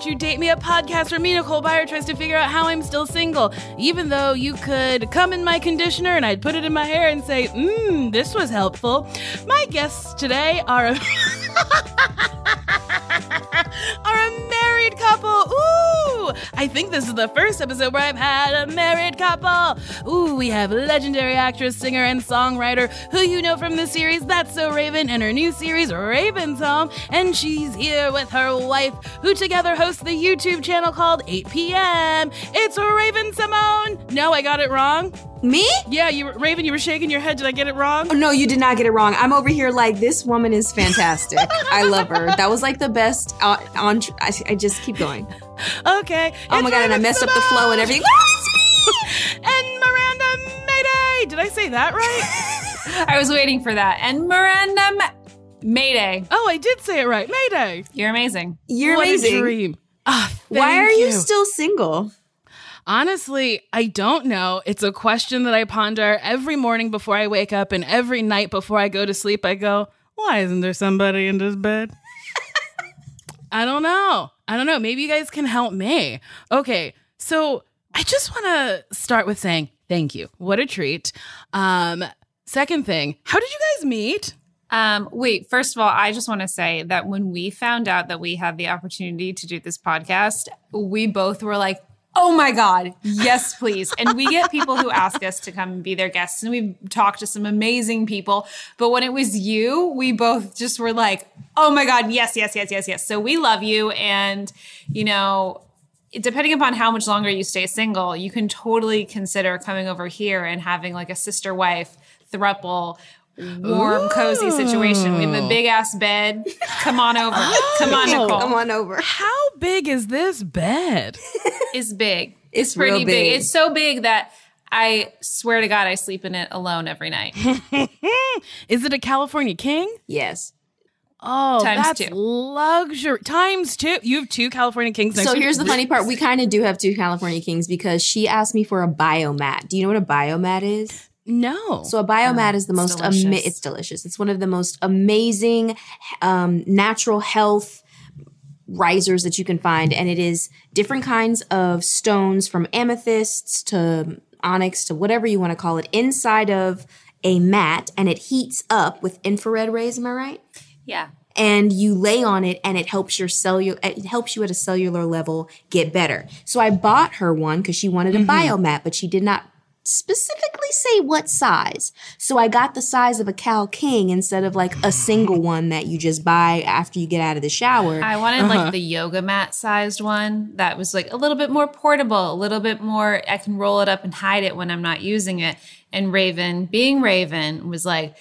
Won't You Date Me, a podcast where me, Nicole Byer, tries to figure out how I'm still single. Even though you could come in my conditioner and I'd put it in my hair and say, mmm, this was helpful. My guests today are are a married couple. Ooh, I think this is the first episode where I've had a married couple. Ooh, we have legendary actress, singer, and songwriter who you know from the series That's So Raven and her new series Raven's Home. And she's here with her wife, who together host the YouTube channel called 8 p.m. It's Raven-Symoné. No, I got it wrong. Me? Yeah, you were, Raven, you were shaking your head. Did I get it wrong? Oh, no, you did not get it wrong. I'm over here like this woman is fantastic. I love her. That was like the best. Uh, on, I, I just keep going. Okay. Oh my god, and I messed up the flow and everything. Oh, and Miranda Maday. Did I say that right? I was waiting for that. And Miranda Ma- Maday. oh, I did say it right. Maday. You're amazing. You're what amazing. a dream. Ah, Why are you still single? Honestly, I don't know. It's a question that I ponder every morning before I wake up and every night before I go to sleep. I go, why isn't there somebody in this bed? I don't know. I don't know. Maybe you guys can help me. Okay, so I just want to start with saying thank you. What a treat. Um, second thing, how did you guys meet? Um, wait, first of all, I just want to say that when we found out that we had the opportunity to do this podcast, we both were like, oh my God, yes, please. and we get people who ask us to come and be their guests, and we've talked to some amazing people. But when it was you, we both just were like, oh my God, yes, yes, yes, yes, yes. So we love you. And, you know, depending upon how much longer you stay single, you can totally consider coming over here and having like a sister wife thruple warm, cozy situation. We have a big ass bed. Come on over. Oh. Come on, Oh. Nicole. Come on over. How big is this bed? It's big. It's pretty real big. big. It's so big that I swear to God, I sleep in it alone every night. is it a California King? Yes. Oh, Times that's two. luxury. Times two. You have two California Kings. next So to here's the funny part. We kind of do have two California Kings because she asked me for a biomat. Do you know what a biomat is? No. So a biomat is the most ama- it's delicious. It's one of the most amazing um, natural health risers that you can find and it is different kinds of stones from amethysts to onyx to whatever you want to call it inside of a mat and it heats up with infrared rays, am I right? Yeah. and you lay on it and it helps your cellular it helps you at a cellular level get better. So I bought her one because she wanted a biomat, but she did not specifically say what size. So I got the size of a Cal King instead of like a single one that you just buy after you get out of the shower. I wanted like uh-huh. the yoga mat sized one that was like a little bit more portable, a little bit more, I can roll it up and hide it when I'm not using it. And Raven, being Raven, was like,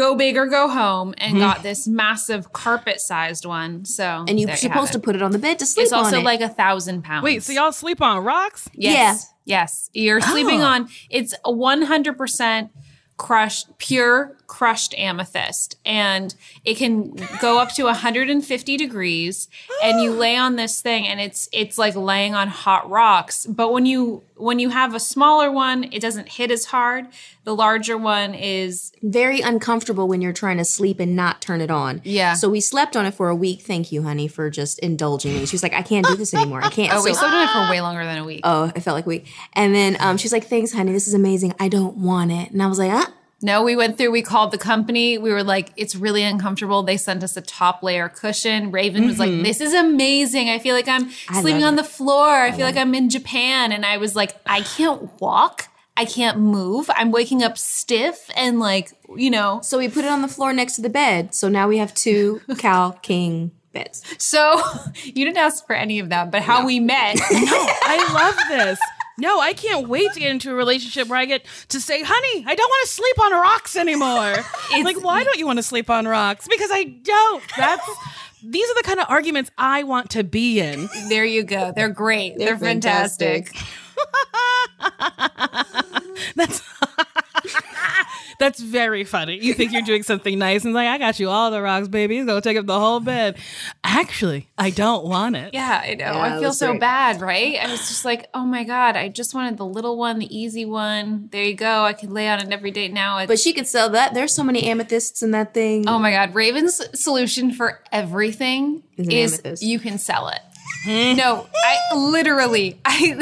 go big or go home and hmm. got this massive carpet sized one. So, and you're you supposed to put it on the bed to sleep on. It's also on it. like a thousand pounds. Wait, so y'all sleep on rocks? Yes. Yes. You're sleeping Oh. on it's a 100% crushed pure crushed amethyst and it can go up to 150 degrees and you lay on this thing and it's it's like laying on hot rocks but when you when you have a smaller one it doesn't hit as hard the larger one is very uncomfortable when you're trying to sleep and not turn it on. Yeah. So we slept on it for a week. Thank you, honey, for just indulging me. She was like, I can't do this anymore. I can't. oh we So- slept on it for way longer than a week Oh, it felt like a week. And then um, she's like, thanks, honey. This is amazing. I don't want it. And I was like, huh? No, we went through, we called the company. We were like, it's really uncomfortable. They sent us a top layer cushion. Raven was like, mm-hmm. this is amazing. I feel like I'm sleeping love on the floor. I feel like I'm in Japan. And I was like, I can't walk. I can't move. I'm waking up stiff and like, you know. So we put it on the floor next to the bed. So now we have two Cal King beds. So you didn't ask for any of that, but how we met. no, I love this. No, I can't wait to get into a relationship where I get to say, honey, I don't want to sleep on rocks anymore. like, why don't you want to sleep on rocks? Because I don't. That's these are the kind of arguments I want to be in. there you go. They're great. They're, fantastic. That's That's very funny. You think you're doing something nice and like, I got you all the rocks, baby. It's gonna take up the whole bed. Actually, I don't want it. Yeah, I know. Yeah, I feel so great. bad, right? I was just like, oh my God, I just wanted the little one, the easy one. There you go. I could lay on it every day. Now it's But she could sell that. There's so many amethysts in that thing. Oh my God. Raven's solution for everything Is is you can sell it. no, I literally, I,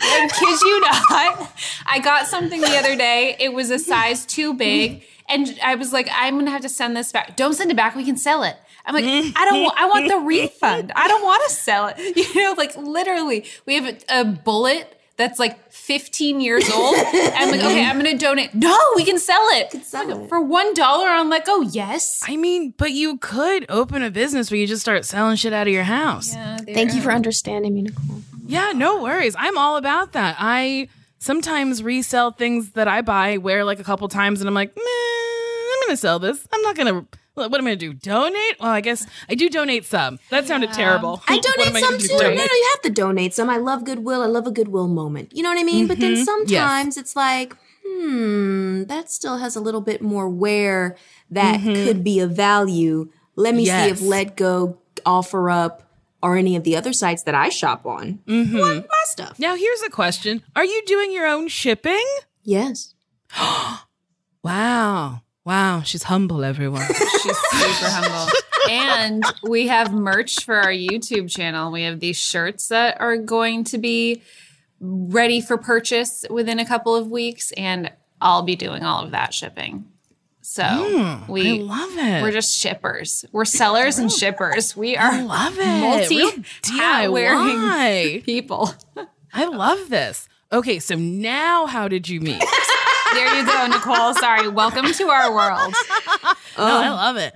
I kid you not. I got something the other day. It was a size too big. And I was like, I'm going to have to send this back. Don't send it back. We can sell it. I'm like, I don't want, I want the refund. I don't want to sell it. You know, like literally, we have a, a bullet that's like 15 years old. I'm like, okay, I'm going to donate. No, we can sell it. sell Like, it. For $1 on Let Go. Yes. I mean, but you could open a business where you just start selling shit out of your house. Yeah, Thank you for understanding me, Nicole. Yeah, no worries. I'm all about that. I sometimes resell things that I buy, wear like a couple times, and I'm like, meh, I'm gonna sell this. I'm not gonna. What am I gonna do? Donate? Well, I guess I do donate some. That sounded terrible. I donate I some too. No, no, you have to donate some. I love goodwill. I love a goodwill moment. You know what I mean? But then mm-hmm. sometimes it's like, hmm, that still has a little bit more where that mm-hmm. could be of value. Let me see if Yes. Let Go, OfferUp, or any of the other sites that I shop on mm-hmm. want my stuff. Now here's a question: Are you doing your own shipping? Yes. Wow, wow, she's humble, everyone. She's super humble. And we have merch for our YouTube channel. We have these shirts that are going to be ready for purchase within a couple of weeks, and I'll be doing all of that shipping. So mm, I we love it. we're just shippers. We're sellers and shippers. We are love it. multi wearing people. I love this. Okay, so now how did you meet? There you go, Nicole. Sorry. Welcome to our world. no, I love it.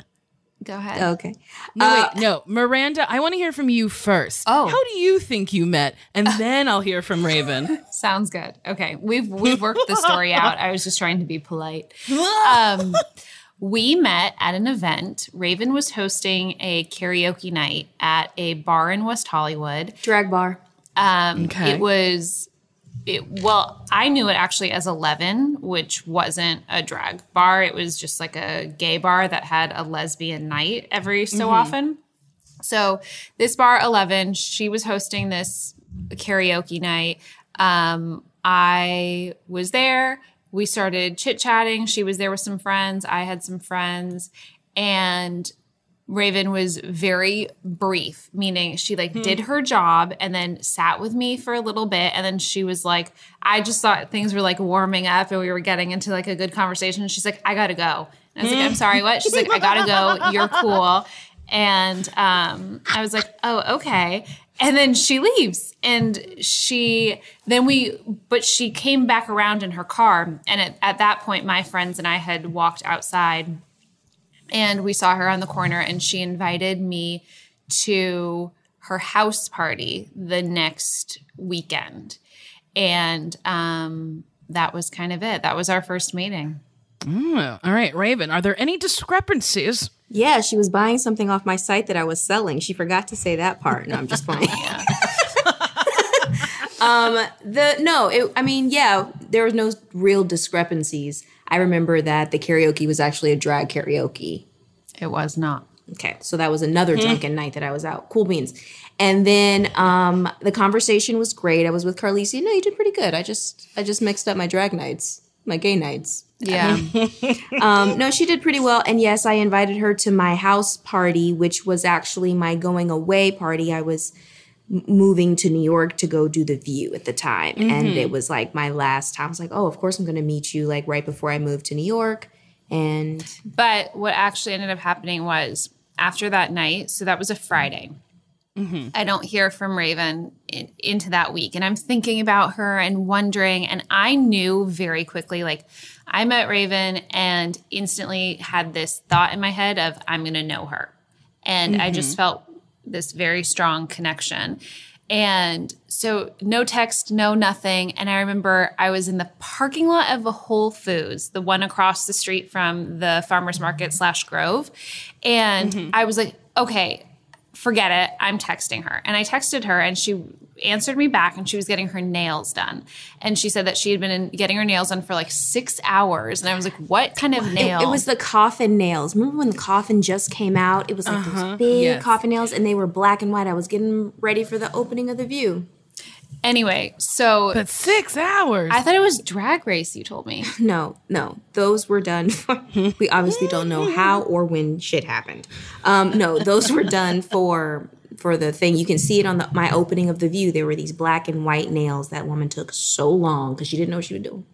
Go ahead. Okay. No, Uh, wait, no, Miranda, I want to hear from you first. Oh. how do you think you met? And then I'll hear from Raven. Sounds good. Okay, we've we've worked the story out. I was just trying to be polite. Um, we met at an event. Raven was hosting a karaoke night at a bar in West Hollywood. Drag bar. Um, Okay. It was. It, well, I knew it actually as 11, which wasn't a drag bar. It was just like a gay bar that had a lesbian night every so often. So this bar 11, she was hosting this karaoke night. Um, I was there. We started chit chatting. She was there with some friends. I had some friends, and Raven was very brief, meaning she like did her job and then sat with me for a little bit. And then she was like, I just thought things were like warming up and we were getting into like a good conversation. She's like, I gotta go. And I was like, I'm sorry, what? She's like, I gotta go. You're cool. And um, I was like, oh, okay. And then she leaves. And she, then we, but she came back around in her car. And at, at that point, my friends and I had walked outside and we saw her on the corner and she invited me to her house party the next weekend. And um, that was kind of it. That was our first meeting. Mm, all right, Raven, are there any discrepancies? Yeah, she was buying something off my site that I was selling. She forgot to say that part. No, I'm just playing. um, the no, it, I mean, yeah, there was no real discrepancies. I remember that the karaoke was actually a drag karaoke. It was not. Okay, so that was another drunken night that I was out. Cool beans. And then um, the conversation was great. I was with Carlisi. No, you did pretty good. I just I just mixed up my drag nights, my gay nights. Yeah. Um, no, she did pretty well. And yes, I invited her to my house party, which was actually my going away party. I was moving to New York to go do the View at the time, and mm-hmm. it was like my last time. I was like, oh, of course I'm going to meet you like right before I moved to New York. And But what actually ended up happening was after that night, so that was a Friday. Mm-hmm. I don't hear from Raven in, into that week. And I'm thinking about her and wondering. And I knew very quickly, like, I met Raven and instantly had this thought in my head of, I'm going to know her. And I just mm-hmm. felt this very strong connection. And so no text, no nothing. And I remember I was in the parking lot of a Whole Foods, the one across the street from the farmers market slash Grove. And mm-hmm. I was like, okay, forget it. I'm texting her. And I texted her and she answered me back and she was getting her nails done. And she said that she had been in, getting her nails done for like six hours. And I was like, what kind of nail? it, it was the coffin nails. Remember when the coffin just came out? It was like those big yes. coffin nails, and they were black and white. I was getting ready for the opening of the View. anyway, so But six hours. I thought it was drag race, you told me. No, no, those were done. For, we obviously don't know how or when shit happened. Um, no, those were done for for the thing. You can see it on the, my opening of the view. There were these black and white nails. That woman took so long because she didn't know what she was doing.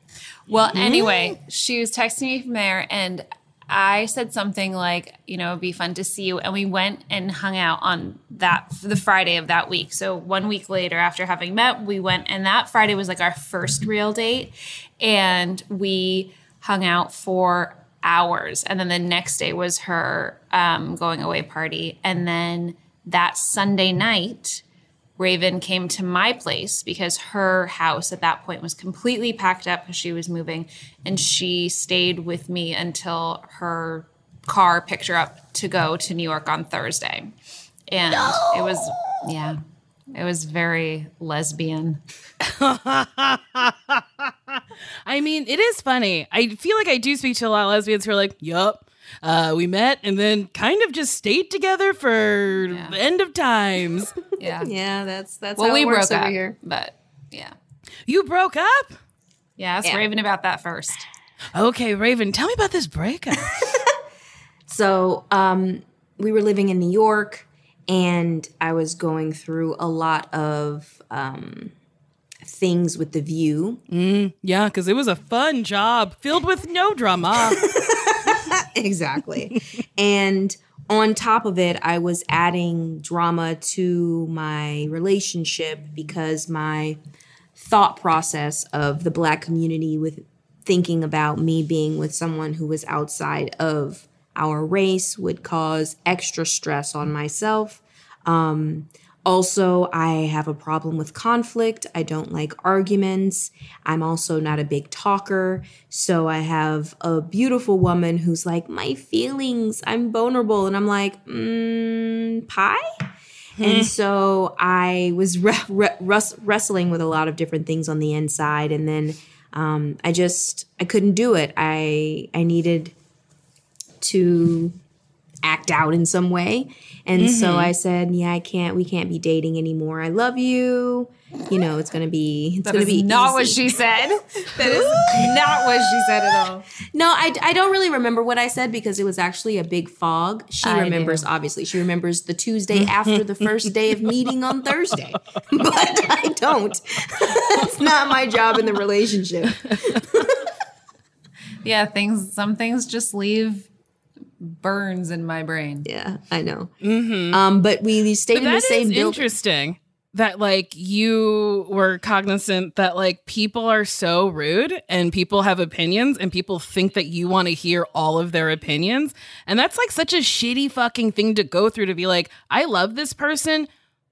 Well, anyway, she was texting me from there, and I said something like, you know, it'd be fun to see you. And we went and hung out on that, the Friday of that week. So one week later, after having met, we went, and that Friday was like our first real date. And we hung out for hours. And then the next day was her um, going away party. And then that Sunday night, Raven came to my place because her house at that point was completely packed up because she was moving. And she stayed with me until her car picked her up to go to New York on Thursday. And it was, yeah, it was very lesbian. I mean, it is funny. I feel like I do speak to a lot of lesbians who are like, yup, uh, we met and then kind of just stayed together for the end of times. Yeah. Yeah, that's that's Well, how we works broke over up, here. but yeah. you broke up? Yeah, ask Yeah. Raven about that first. Okay, Raven, tell me about this breakup. So um, we were living in New York, and I was going through a lot of um, things with the View. yeah, because it was a fun job filled with no drama. exactly. and on top of it, I was adding drama to my relationship because my thought process of the black community with thinking about me being with someone who was outside of our race would cause extra stress on myself. Um, also, I have a problem with conflict. I don't like arguments. I'm also not a big talker. So I have a beautiful woman who's like, My feelings, I'm vulnerable. And I'm like, mm, Pie? And so I was re- re- wrestling with a lot of different things on the inside. And then um, I just, I couldn't do it. I, I needed to act out in some way. And so Mm-hmm. I said, "Yeah, I can't. We can't be dating anymore. I love you. You know, it's gonna be. It's That gonna be not what she said. That is not what she said at all. No, I, I don't really remember what I said because it was actually a big fog. She I remembers, do. obviously. She remembers the Tuesday after the first day of meeting on Thursday. But I don't. That's not my job in the relationship. Yeah, things. Some things just leave burns in my brain. Yeah, I know. Um, but we stayed in the same is building. interesting that like you were cognizant that like people are so rude and people have opinions and people think that you want to hear all of their opinions and that's like such a shitty fucking thing to go through to be like I love this person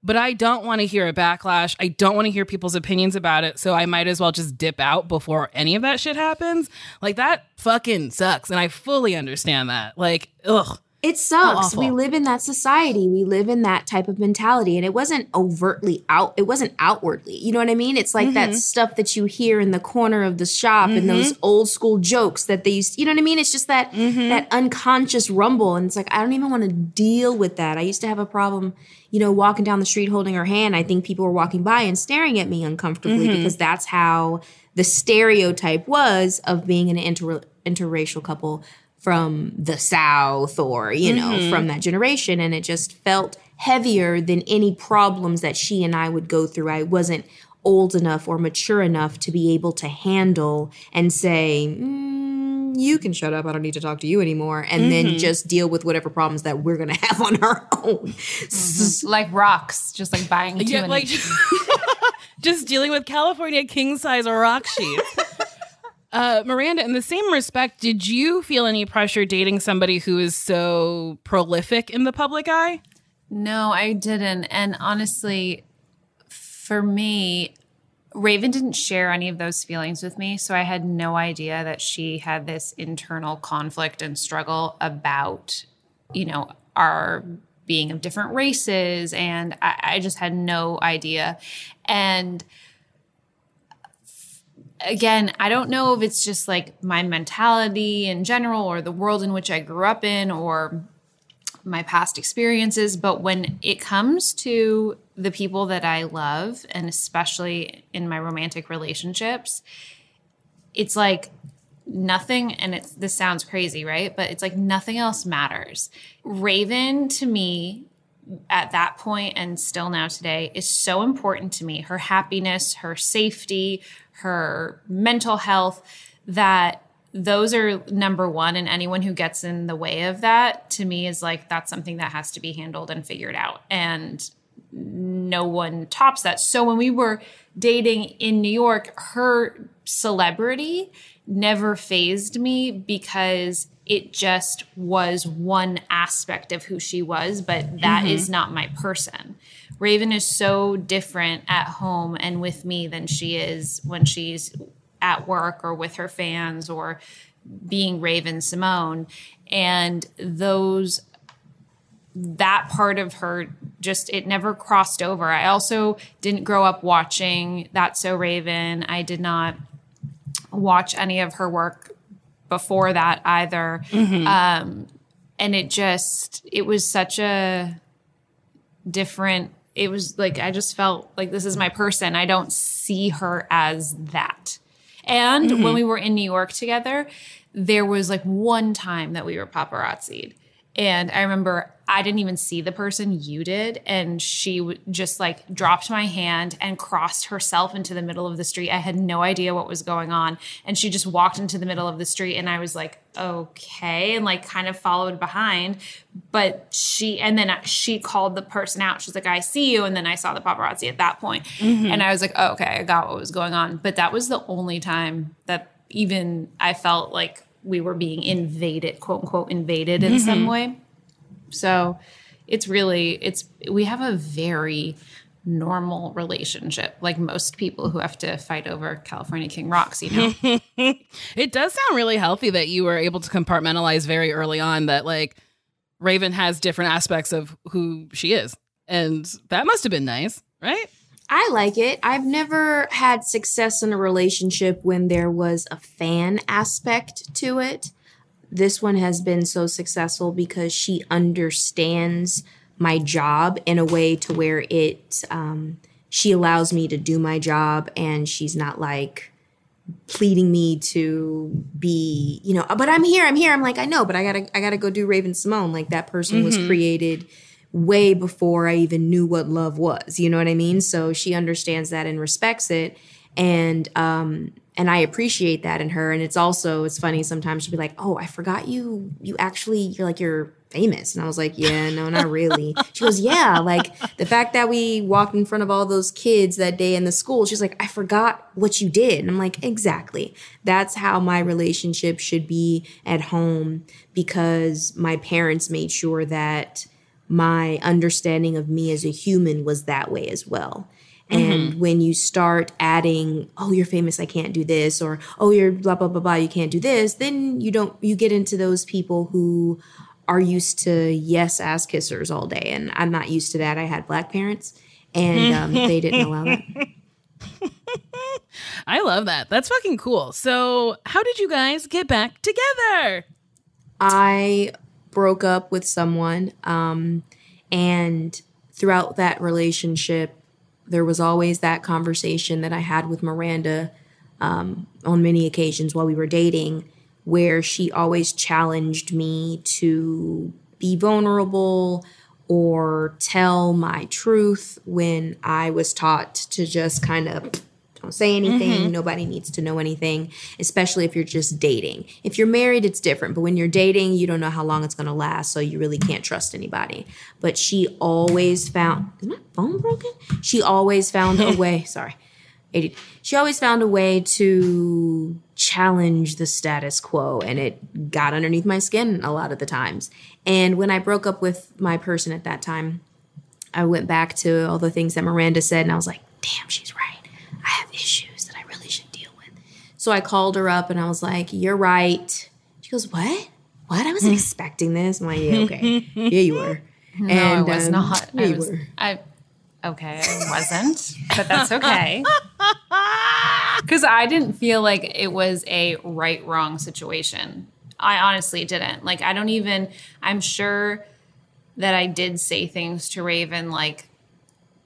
but I don't want to hear a backlash. I don't want to hear people's opinions about it. So I might as well just dip out before any of that shit happens. Like that fucking sucks. And I fully understand that. Like, ugh. It sucks. We live in that society. We live in that type of mentality. And it wasn't overtly out, it wasn't outwardly. You know what I mean? It's like that mm-hmm. stuff that you hear in the corner of the shop and those mm-hmm. old school jokes that they used, you know what I mean? It's just that mm-hmm. that unconscious rumble. And it's like, I don't even want to deal with that. I used to have a problem, you know, walking down the street holding her hand. I think people were walking by and staring at me uncomfortably because that's how the stereotype was of being an inter- interracial couple from the South or, you know, mm-hmm. from that generation. And it just felt heavier than any problems that she and I would go through. I wasn't old enough or mature enough to be able to handle and say, mm, you can shut up. I don't need to talk to you anymore. And then mm-hmm. just deal with whatever problems that we're going to have on our own. Mm-hmm. S- Like rocks, just like buying too Yeah, many. like just dealing with California king size rock sheets. Uh, Miranda, in the same respect, did you feel any pressure dating somebody who is so prolific in the public eye? No, I didn't. And honestly, for me, Raven didn't share any of those feelings with me. So I had no idea that she had this internal conflict and struggle about, you know, our being of different races. And I, I just had no idea. And again, I don't know if it's just like my mentality in general or the world in which I grew up in or my past experiences, but when it comes to the people that I love, and especially in my romantic relationships, it's like nothing, and it's this sounds crazy, right? But it's like nothing else matters. Raven to me at that point and still now today is so important to me. Her happiness, her safety, her mental health, that those are number one. And anyone who gets in the way of that to me is like, that's something that has to be handled and figured out. And no one tops that. So when we were dating in New York, her celebrity never phased me because it just was one aspect of who she was, but that is mm-hmm. not my person. Raven is so different at home and with me than she is when she's at work or with her fans or being Raven-Symoné. And those that part of her just it never crossed over. I also didn't grow up watching That's So Raven. I did not watch any of her work before that either. Um, and it just it was such a different it was like I just felt like this is my person. I don't see her as that. And when we were in New York together, there was like one time that we were paparazzi'd. And I remember I didn't even see the person you did. And she w- just like dropped my hand and crossed herself into the middle of the street. I had no idea what was going on. And she just walked into the middle of the street. And I was like, okay. And like kind of followed behind. But she, and then she called the person out. She's like, I see you. And then I saw the paparazzi at that point. Mm-hmm. And I was like, oh, okay, I got what was going on. But that was the only time that even I felt like we were being invaded, quote unquote, invaded in some mm-hmm. way. So it's really, it's, we have a very normal relationship, like most people who have to fight over California King Rocks, you know? It does sound really healthy that you were able to compartmentalize very early on that like Raven has different aspects of who she is. And that must have been nice, right? I like it. I've never had success in a relationship when there was a fan aspect to it. This one has been so successful because she understands my job in a way to where it um, she allows me to do my job and she's not like pleading me to be you know but i'm here i'm here i'm like i know but i gotta i gotta go do raven-symoné like that person was created way before i even knew what love was you know what i mean so she understands that and respects it and um and I appreciate that in her. And it's also it's funny sometimes she'll be like, "Oh, I forgot you. You actually you're like you're famous." And I was like, "Yeah, no, not really." she goes, "Yeah, like the fact that we walked in front of all those kids that day in the school." She's like, "I forgot what you did." And I'm like, "Exactly. That's how my relationship should be at home because my parents made sure that." My understanding of me as a human was that way as well. And Mm-hmm. when you start adding, oh, you're famous, I can't do this, or oh, you're blah, blah, blah, blah, you can't do this, then you don't, you get into those people who are used to yes ass kissers all day. And I'm not used to that. I had black parents and um, they didn't allow that. I love that. That's fucking cool. So, how did you guys get back together? I broke up with someone, um, and throughout that relationship, there was always that conversation that I had with Miranda um, on many occasions while we were dating, where she always challenged me to be vulnerable or tell my truth when I was taught to just kind of don't say anything. Mm-hmm. Nobody needs to know anything, especially if you're just dating. If you're married, it's different. But when you're dating, you don't know how long it's going to last. So you really can't trust anybody. But she always found, is my phone broken? She always found a way. Sorry. She always found a way to challenge the status quo, and it got underneath my skin a lot of the times. And when I broke up with my person at that time, I went back to all the things that Miranda said, and I was like, damn, she's right. I have issues that I really should deal with. So I called her up and I was like, you're right. She goes, what? What? I wasn't expecting this. I'm like, yeah, okay. Yeah, you were. No, and, I was um, not. yeah, I you was. were. I. Okay, I wasn't, but that's okay. Because I didn't feel like it was a right wrong situation. I honestly didn't. Like, I don't even. I'm sure that I did say things to Raven like,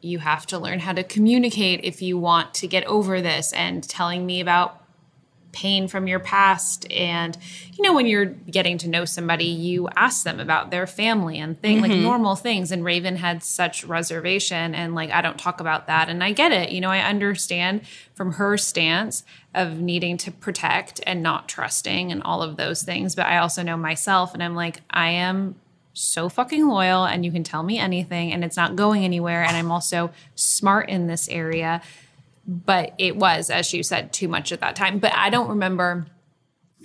you have to learn how to communicate if you want to get over this, and telling me about pain from your past. And you know when you're getting to know somebody you ask them about their family and thing like mm-hmm. normal things. And raven had such reservation and like i don't talk about that. And i get it. You know i understand from her stance of needing to protect and not trusting and all of those things. But i also know myself and i'm like i am so fucking loyal and you can tell me anything and it's not going anywhere and i'm also smart in this area but it was as you said too much at that time but i don't remember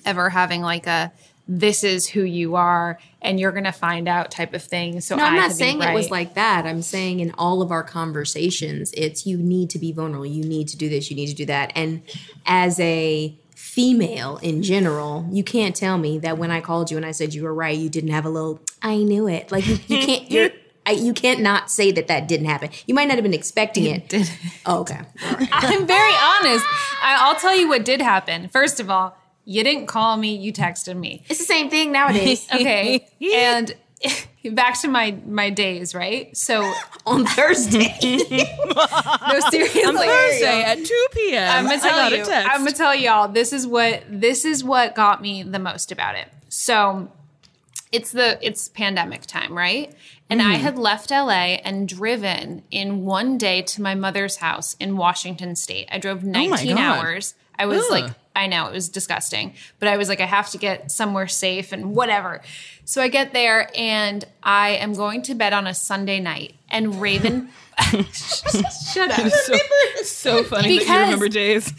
ever having like a this is who you are and you're gonna find out type of thing so No, I'm not to saying it was like that. I'm saying in all of our conversations, it's you need to be vulnerable. You need to do this. You need to do that. And as a female in general, you can't tell me that when I called you and I said you were right, you didn't have a little. I knew it. Like you, you can't. You're. I, you can't not say that that didn't happen. You might not have been expecting it. did. Oh, okay. Right. i'm very honest I, i'll tell you what did happen first of all you didn't call me you texted me It's the same thing nowadays. okay and back to my my days right so On Thursday. no seriously Thursday at 2 p.m. I'm gonna I tell got a you. text. I'm gonna tell y'all. This is what this is what got me the most about it. So it's the it's pandemic time, right? And I mm-hmm. had left LA and driven in one day to my mother's house in Washington State. I drove 19 God. hours. I was Ugh. like, I know it was disgusting, but I was like, I have to get somewhere safe and whatever. So I get there and I am going to bed on a Sunday night, and Raven, shut up. so, so funny that you remember days.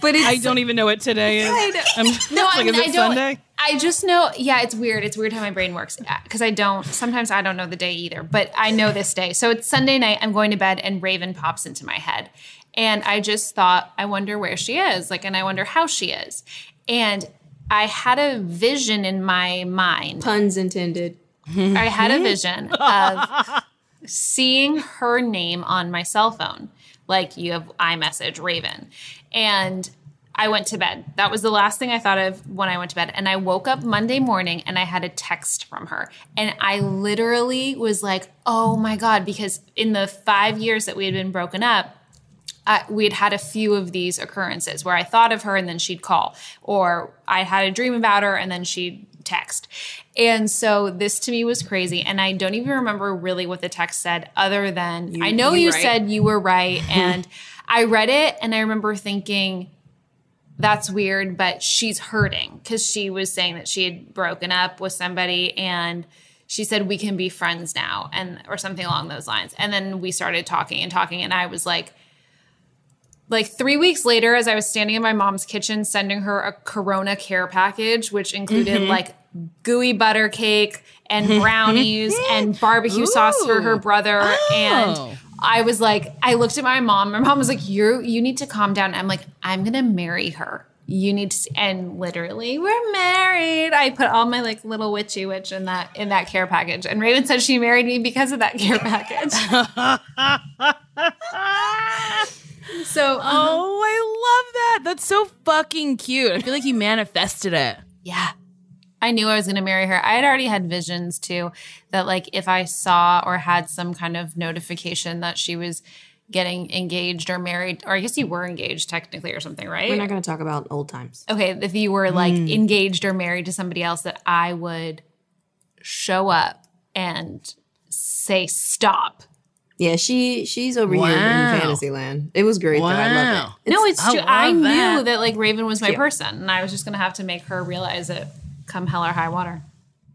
But I don't even know what today is. I know. I'm No, like, I mean, is it I don't. Sunday? I just know. Yeah, it's weird. It's weird how my brain works uh, because I don't. Sometimes I don't know the day either, but I know this day. So it's Sunday night. I'm going to bed, and Raven pops into my head, and I just thought, I wonder where she is. Like, and I wonder how she is, and I had a vision in my mind. Puns intended. I had a vision of seeing her name on my cell phone. Like you have iMessage Raven. And I went to bed. That was the last thing I thought of when I went to bed. And I woke up Monday morning and I had a text from her. And I literally was like, oh my God, because in the five years that we had been broken up, uh, we'd had a few of these occurrences where I thought of her and then she'd call, or I had a dream about her and then she'd text. And so this to me was crazy. And I don't even remember really what the text said, other than I know you you right. said you were right. and I read it and I remember thinking, that's weird, but she's hurting because she was saying that she had broken up with somebody and she said we can be friends now and or something along those lines. And then we started talking and talking and I was like like 3 weeks later as I was standing in my mom's kitchen sending her a corona care package which included Mm-hmm. like gooey butter cake and brownies and barbecue sauce for her Ooh. brother and Oh. I was like, I looked at my mom. My mom was like, "You, you need to calm down." I'm like, "I'm gonna marry her. You need to." s-" And literally, we're married. I put all my like little witchy witch in that in that care package. And Raven said she married me because of that care package. so, Oh, I uh-huh. love that. That's so fucking cute. I feel like you manifested it. yeah. I knew I was going to marry her. I had already had visions too that like if I saw or had some kind of notification that she was getting engaged or married, or I guess you were engaged technically or something, right? We're not going to talk about old times. okay, if you were like hmm. engaged or married to somebody else, that I would show up and say stop. Yeah, she she's over here in Fantasyland. It was great though. I love it. no, it's I true. I knew that. that. like Raven was my Yeah. person, and I was just gonna have to make her realize it come hell or high water.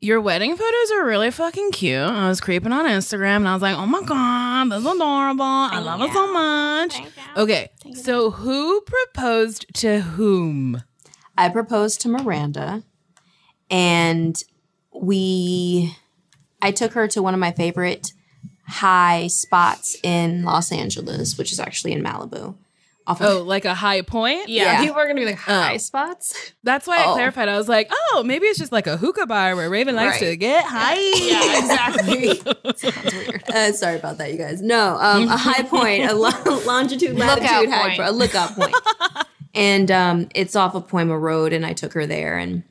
Your wedding photos are really fucking cute. I was creeping on Instagram and I was like, oh my God, that's adorable. I love it so much. Okay, so who proposed to whom? I proposed to Miranda and we I took her to one of my favorite high spots in Los Angeles, which is actually in Malibu. Off of Oh, like a high point? Yeah. people are gonna be like high spots. That's why I Oh. clarified. I was like, oh, maybe it's just like a hookah bar where Raven likes to get high. Yeah, exactly. sounds uh, sorry about that, you guys. No, um, a high point, a lo- longitude, latitude, Lookout high point. point, a lookout point. and um, it's off of Piuma Road, and I took her there, and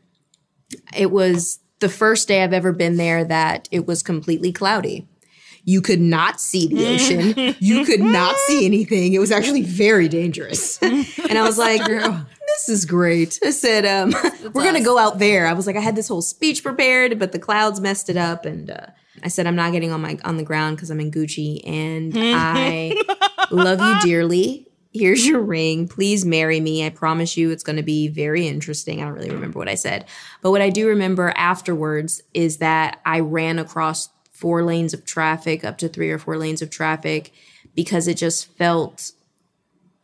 it was the first day I've ever been there that it was completely cloudy. You could not see the ocean. you could not see anything. It was actually very dangerous. and I was like, this is great. I said, um, we're going to go out there. I was like, I had this whole speech prepared, but the clouds messed it up. And uh, I said, I'm not getting on my on the ground because I'm in Gucci. And I love you dearly. Here's your ring. Please marry me. I promise you it's going to be very interesting. I don't really remember what I said. But what I do remember afterwards is that I ran across four lanes of traffic, up to three or four lanes of traffic, because it just felt.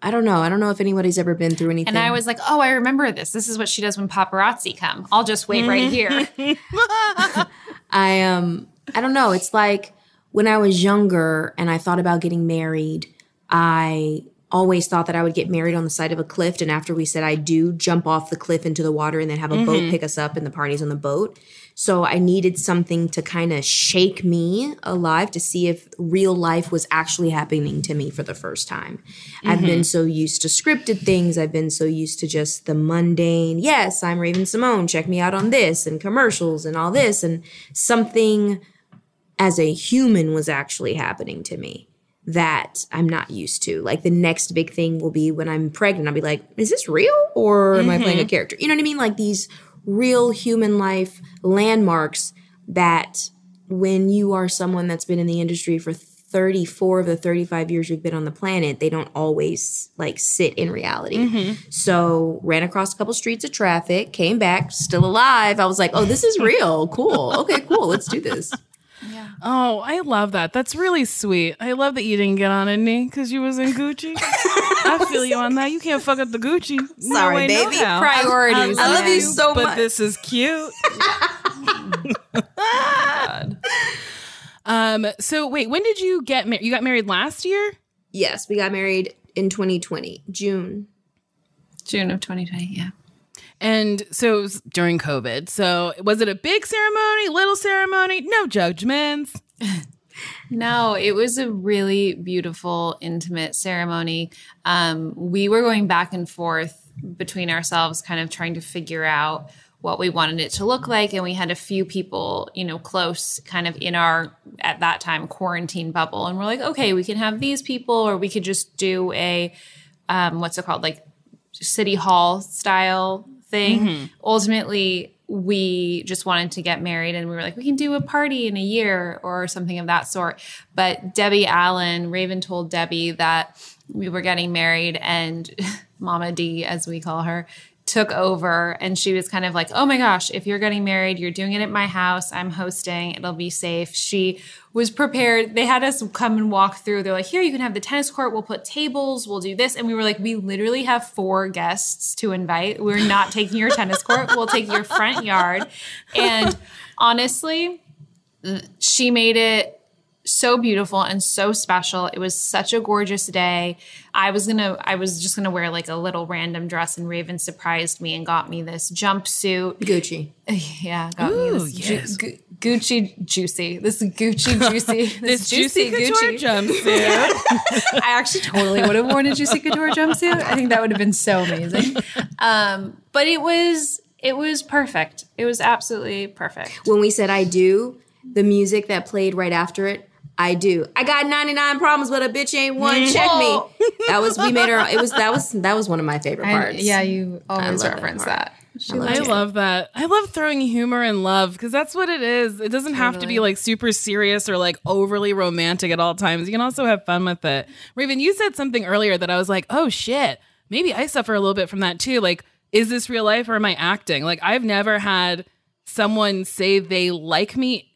I don't know. I don't know if anybody's ever been through anything. And I was like, oh, I remember this. This is what she does when paparazzi come. I'll just wait right here. I um I don't know. It's like when I was younger and I thought about getting married, I always thought that I would get married on the side of a cliff and after we said I do jump off the cliff into the water and then have a boat pick us up and the party's on the boat. So I needed something to kind of shake me alive to see if real life was actually happening to me for the first time. I've been mm-hmm. so used to scripted things. I've been so used to just the mundane. Yes, I'm Raven-Symoné. Check me out on this and commercials and all this and something as a human was actually happening to me that I'm not used to. Like the next big thing will be when I'm pregnant. I'll be like, is this real or am I playing a mm-hmm. character? You know what I mean? Like these real human life landmarks that when you are someone that's been in the industry for 34 of the 35 years you've been on the planet, they don't always like sit in reality. Mm-hmm. So ran across a couple streets of traffic, came back, still alive. I was like, oh, this is real. Cool. Okay, cool. Let's do this. Oh, I love that. That's really sweet. I love that you didn't get on a knee because you was in Gucci. I feel you on that. You can't fuck up the Gucci. Sorry, no baby. how. Priorities. I love you man. so but much. But this is cute. um. So wait, when did you get married? You got married last year? Yes, we got married in 2020, June. June of 2020. Yeah. And so it was during COVID. So was it a big ceremony, little ceremony? No judgments. No, it was a really beautiful, intimate ceremony. Um, we were going back and forth between ourselves, kind of trying to figure out what we wanted it to look like. And we had a few people, you know, close kind of in our, at that time, quarantine bubble. And we're like, okay, we can have these people, or we could just do a, um, what's it called? Like city hall style thing. Mm-hmm. Ultimately, we just wanted to get married and we were like, we can do a party in a year or something of that sort. But Debbie Allen, Raven told Debbie that we were getting married, and Mama D, as we call her, took over and she was kind of like, oh my gosh, if you're getting married, you're doing it at my house. I'm hosting. It'll be safe. She was prepared. They had us come and walk through. They're like, here, you can have the tennis court. We'll put tables. We'll do this. And we were like, we literally have four guests to invite. We're not taking your tennis court. We'll take your front yard. And honestly, she made it so beautiful and so special. It was such a gorgeous day. I was gonna, I was just gonna wear like a little random dress, and Raven surprised me and got me this jumpsuit. Gucci. Yeah, got Ooh, me this Ju- Gu- Gucci juicy. This Gucci juicy. This juicy couture jumpsuit. I actually totally would have worn a juicy couture jumpsuit. I think that would have been so amazing. Um, but it was it was perfect. It was absolutely perfect. When we said I do, the music that played right after it, I do. I got 99 problems, but a bitch ain't one. Mm-hmm. Check me. Oh. That was we made her it was that was that was one of my favorite And parts. yeah, you always love that reference that. She love I love that. I love throwing humor and love because that's what it is. It doesn't have to be like super serious or like overly romantic at all times. You can also have fun with it. Raven, you said something earlier that I was like, oh shit, maybe I suffer a little bit from that too. Like, is this real life or am I acting? Like, I've never had someone say they like me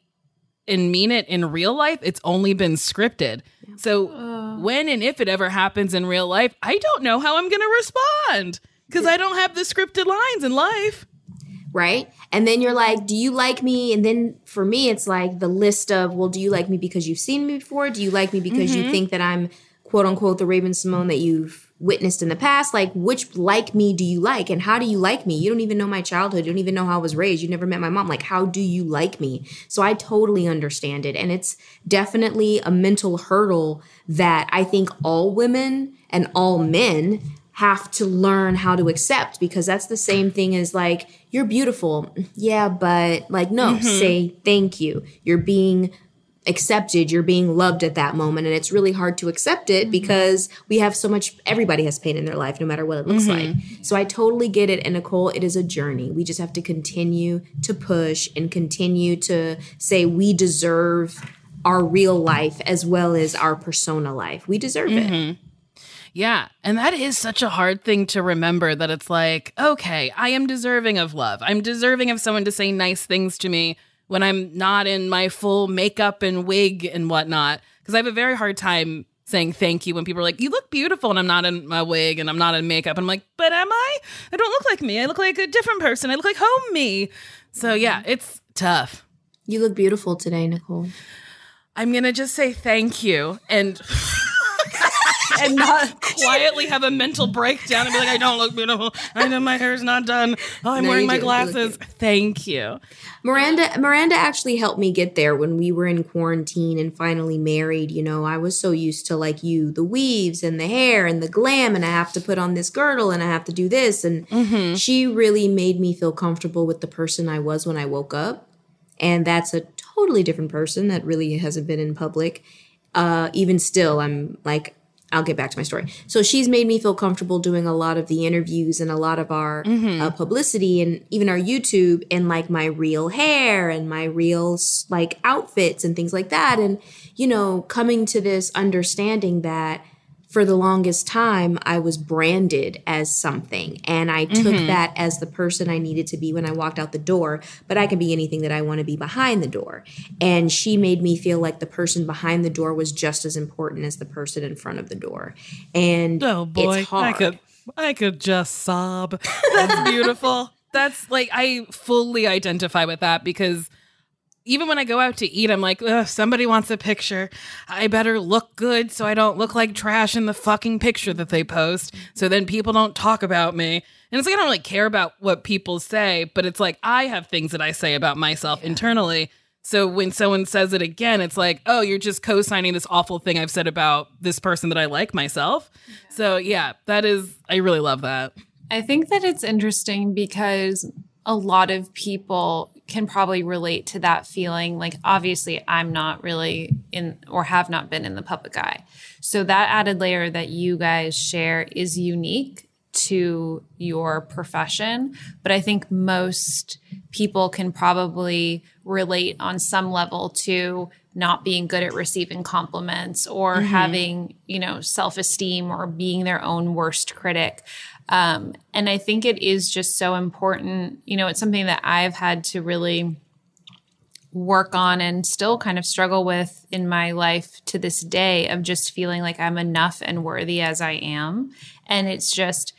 and mean it in real life. It's only been scripted. So when and if it ever happens in real life, I don't know how I'm going to respond because I don't have the scripted lines in life. right? And then you're like, do you like me? And then for me, it's like the list of, well, do you like me because you've seen me before? Do you like me because you mm-hmm. think that I'm quote unquote the Raven-Symoné that you've witnessed in the past? Like, which like me do you like? And how do you like me? You don't even know my childhood. You don't even know how I was raised. You never met my mom. Like, how do you like me? So I totally understand it. And it's definitely a mental hurdle that I think all women and all men have to learn how to accept because that's the same thing as like you're beautiful yeah but like no mm-hmm. say thank you you're being accepted you're being loved at that moment. And it's really hard to accept it mm-hmm. because we have so much everybody has pain in their life no matter what it looks mm-hmm. like. So i totally get it and nicole. It is a journey. We just have to continue to push and continue to say we deserve our real life as well as our persona life. We deserve it. Mm-hmm. Yeah. And that is such a hard thing to remember that it's like, okay, I am deserving of love. I'm deserving of someone to say nice things to me when I'm not in my full makeup and wig and whatnot. Because I have a very hard time saying thank you when people are like, you look beautiful and I'm not in my wig and I'm not in makeup. And I'm like, but am I? I don't look like me. I look like a different person. I look like home me. So mm-hmm. yeah, it's tough. you look beautiful today nicole I'm going to just say thank you and and not quietly have a mental breakdown and be like, I don't look beautiful. I know my hair's not done. Oh, I'm No, wearing my do. You glasses. Thank you. Miranda Miranda actually helped me get there when we were in quarantine and finally married. You know, I was so used to like you, the weaves and the hair and the glam, and I have to put on this girdle and I have to do this. And she really made me feel comfortable with the person I was when I woke up. And that's a totally different person that really hasn't been in public. Uh, even still, I'm like, I'll get back to my story. So she's made me feel comfortable doing a lot of the interviews and a lot of our uh, publicity and even our YouTube and like my real hair and my real like outfits and things like that. And, you know, coming to this understanding that for the longest time, I was branded as something. And I took mm-hmm. that as the person I needed to be when I walked out the door. But I can be anything that I want to be behind the door. And she made me feel like the person behind the door was just as important as the person in front of the door. And Oh boy, it's hard. I could I could just sob. That's beautiful. That's like I fully identify with that because even when I go out to eat, I'm like, Ugh, somebody wants a picture. I better look good so I don't look like trash in the fucking picture that they post. So then people don't talk about me. And it's like I don't really care about what people say, but it's like I have things that I say about myself internally. So when someone says it again, it's like, oh, you're just co-signing this awful thing I've said about this person that I like myself. So yeah, that is I really love that. I think that it's interesting because a lot of people can probably relate to that feeling. Like, obviously, I'm not really in or have not been in the public eye. So, that added layer that you guys share is unique to your profession. But I think most people can probably relate on some level to not being good at receiving compliments or mm-hmm. having, you know, self esteem or being their own worst critic. Um, and I think it is just so important. You know, it's something that I've had to really work on and still kind of struggle with in my life to this day of just feeling like I'm enough and worthy as I am. And it's just,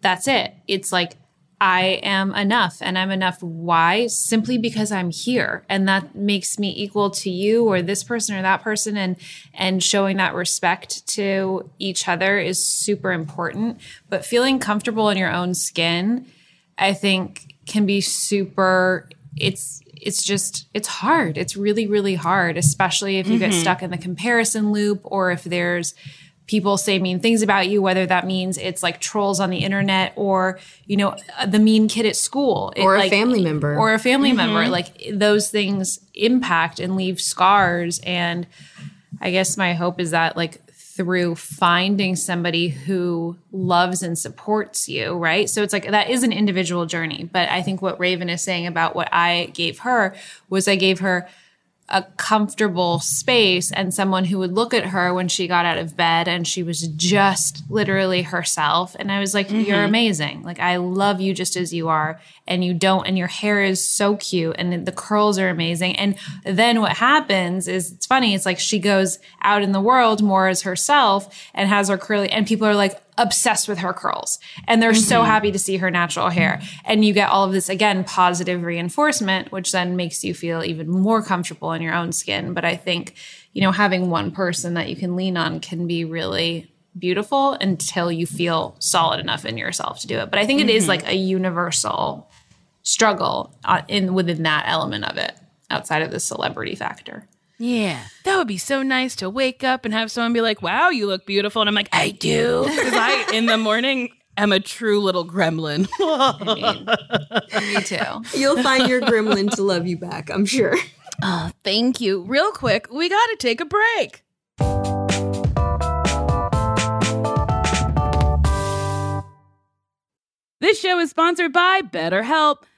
that's it. It's like, I am enough and I'm enough. Why? Simply because I'm here and that makes me equal to you or this person or that person and and showing that respect to each other is super important. But feeling comfortable in your own skin, I think can be super it's it's just it's hard. It's really really hard, especially if you mm-hmm. get stuck in the comparison loop or if there's people say mean things about you, whether that means it's like trolls on the internet or, you know, the mean kid at school. It, or a like, family member. Or a family mm-hmm. member. Like those things impact and leave scars. And I guess my hope is that like through finding somebody who loves and supports you, right? So it's like that is an individual journey. But I think what Raven is saying about what I gave her was I gave her a comfortable space and someone who would look at her when she got out of bed and she was just literally herself. And I was like, mm-hmm. You're amazing. Like, I love you just as you are. And you don't, and your hair is so cute and the curls are amazing. And then what happens is it's funny. It's like she goes out in the world more as herself and has her curly, and people are like, obsessed with her curls and they're mm-hmm. so happy to see her natural hair. And you get all of this, again, positive reinforcement, which then makes you feel even more comfortable in your own skin. But I think, you know, having one person that you can lean on can be really beautiful until you feel solid enough in yourself to do it. But I think mm-hmm. it is mm-hmm. like a universal struggle uh, in within that element of it outside of the celebrity factor. Yeah, that would be so nice to wake up and have someone be like, "Wow, you look beautiful," and I'm like, "I do," because I in the morning am a true little gremlin. me too. You'll find your gremlin to love you back, I'm sure. Oh, thank you. Real quick, we got to take a break. This show is sponsored by BetterHelp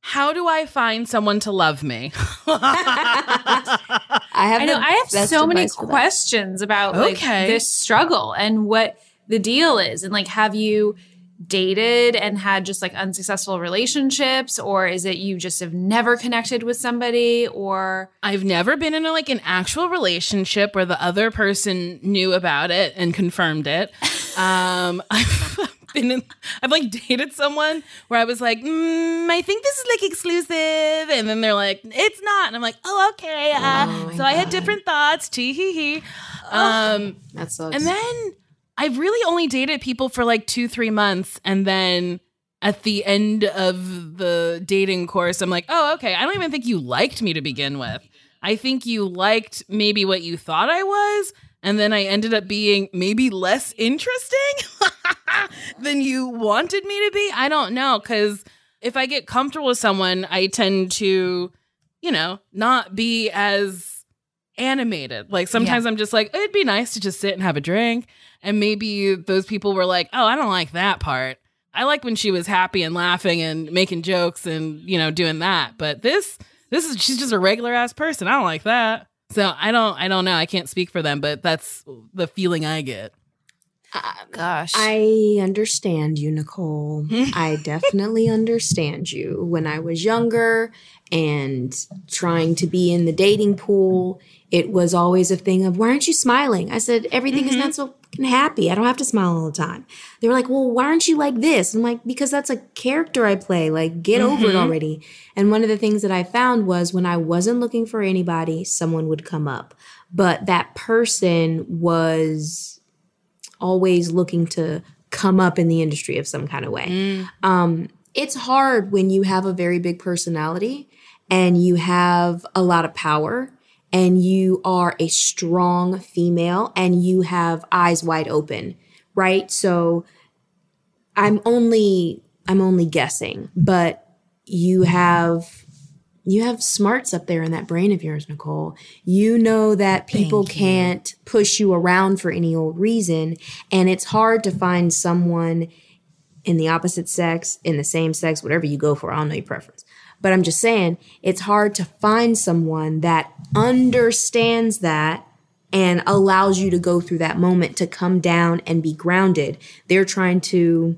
how do I find someone to love me? I have. I know I have so many advice for that. questions about like Okay. this struggle and what the deal is and like have you dated and had just like unsuccessful relationships or is it you just have never connected with somebody or I've never been in a, like an actual relationship where the other person knew about it and confirmed it. Um, I've been in, I've like dated someone where I was like, mm, I think this is like exclusive, and then they're like, it's not, and I'm like, oh okay. Uh, Oh so I had different thoughts. Tee hee hee. Um, That sucks. and then I've really only dated people for like two, three months. And then at the end of the dating course, I'm like, oh, okay. I don't even think you liked me to begin with. I think you liked maybe what you thought I was. And then I ended up being maybe less interesting than you wanted me to be. I don't know. Cause if I get comfortable with someone, I tend to, you know, not be as animated. Like sometimes I'm just like, it'd be nice to just sit and have a drink. And maybe those people were like, oh, I don't like that part. I like when she was happy and laughing and making jokes and, you know, doing that. But this, this is, she's just a regular ass person. I don't like that. So I don't, I don't know. I can't speak for them, but that's the feeling I get. Um, gosh I understand you, Nicole. I definitely understand you. When I was younger and trying to be in the dating pool, it was always a thing of, why aren't you smiling? I said, everything is mm-hmm. not so fucking happy. I don't have to smile all the time. They were like, well, why aren't you like this? I'm like, because that's a character I play. Like, get over it already. And one of the things that I found was when I wasn't looking for anybody, someone would come up. But that person was always looking to come up in the industry of some kind of way. Um, it's hard when you have a very big personality and you have a lot of power and you are a strong female and you have eyes wide open, right? So I'm only I'm only guessing, but you have you have smarts up there in that brain of yours, Nicole. You know that people can't push you around for any old reason. And it's hard to find someone in the opposite sex, in the same sex, whatever you go for. I don't know your preference. But I'm just saying, it's hard to find someone that understands that and allows you to go through that moment to come down and be grounded. They're trying to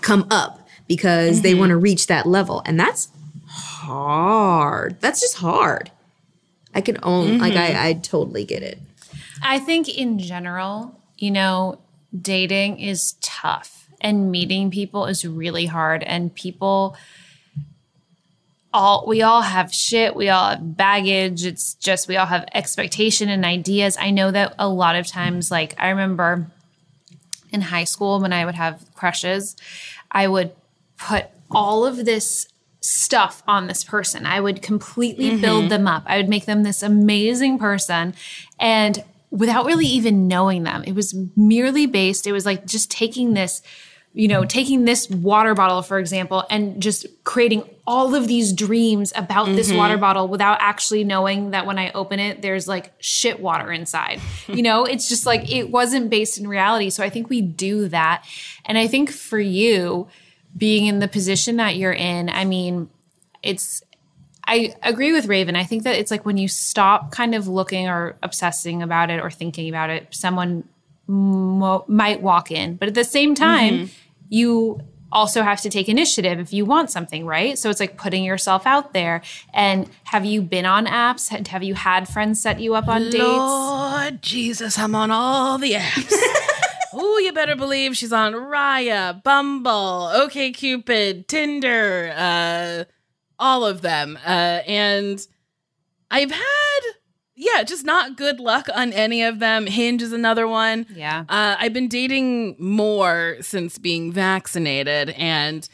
come up because they mm-hmm. want to reach that level. And that's hard. That's just hard. I can own, like, I, mm-hmm. I totally get it. I think in general, you know, dating is tough and meeting people is really hard and people all we all have shit, we all have baggage. It's just we all have expectation and ideas. I know that a lot of times like I remember in high school when I would have crushes, I would put all of this stuff on this person. I would completely mm-hmm. build them up. I would make them this amazing person and without really even knowing them. It was merely based, it was like just taking this you know, taking this water bottle, for example, and just creating all of these dreams about this mm-hmm. water bottle without actually knowing that when I open it, there's like shit water inside. you know, it's just like it wasn't based in reality. So I think we do that. And I think for you, being in the position that you're in, I mean, it's I agree with Raven. I think that it's like when you stop kind of looking or obsessing about it or thinking about it, someone mo- might walk in. But at the same time, mm-hmm. You also have to take initiative if you want something, right? So it's like putting yourself out there. And have you been on apps? Have you had friends set you up on dates? Lord Jesus, I'm on all the apps. Ooh, you better believe she's on Raya, Bumble, OkCupid, Tinder, uh, all of them. Uh, and I've had, yeah, just not good luck on any of them. Hinge is another one. Yeah. Uh, I've been dating more since being vaccinated, and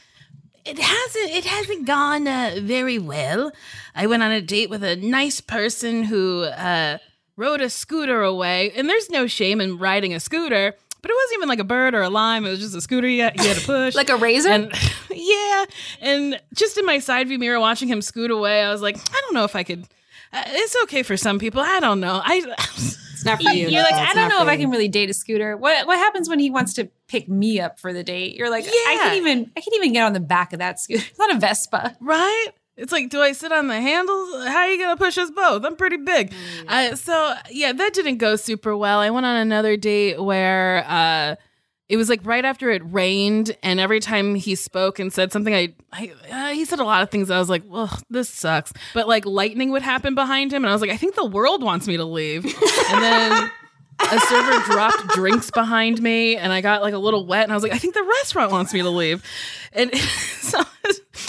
it hasn't it hasn't gone uh, very well. I went on a date with a nice person who uh, rode a scooter away, and there's no shame in riding a scooter. But it wasn't even like a bird or a lime. It was just a scooter he had, he had to push. Like a razor? And yeah. And just in my side view mirror watching him scoot away, I was like, I don't know if I could. Uh, it's okay for some people. I don't know. I. It's not for you. You're like, I don't know if I can really date a scooter. What what happens when he wants to pick me up for the date? You're like, yeah. I can't even I can't even get on the back of that scooter. It's not a Vespa. right? It's like, do I sit on the handles? How are you gonna push us both? I'm pretty big. Uh, so yeah, that didn't go super well. I went on another date where uh, it was like right after it rained, and every time he spoke and said something, I, I uh, he said a lot of things. I was like, well, this sucks. But like lightning would happen behind him, and I was like, I think the world wants me to leave. and then. A server dropped drinks behind me, and I got like a little wet, and I was like, I think the restaurant wants me to leave. And so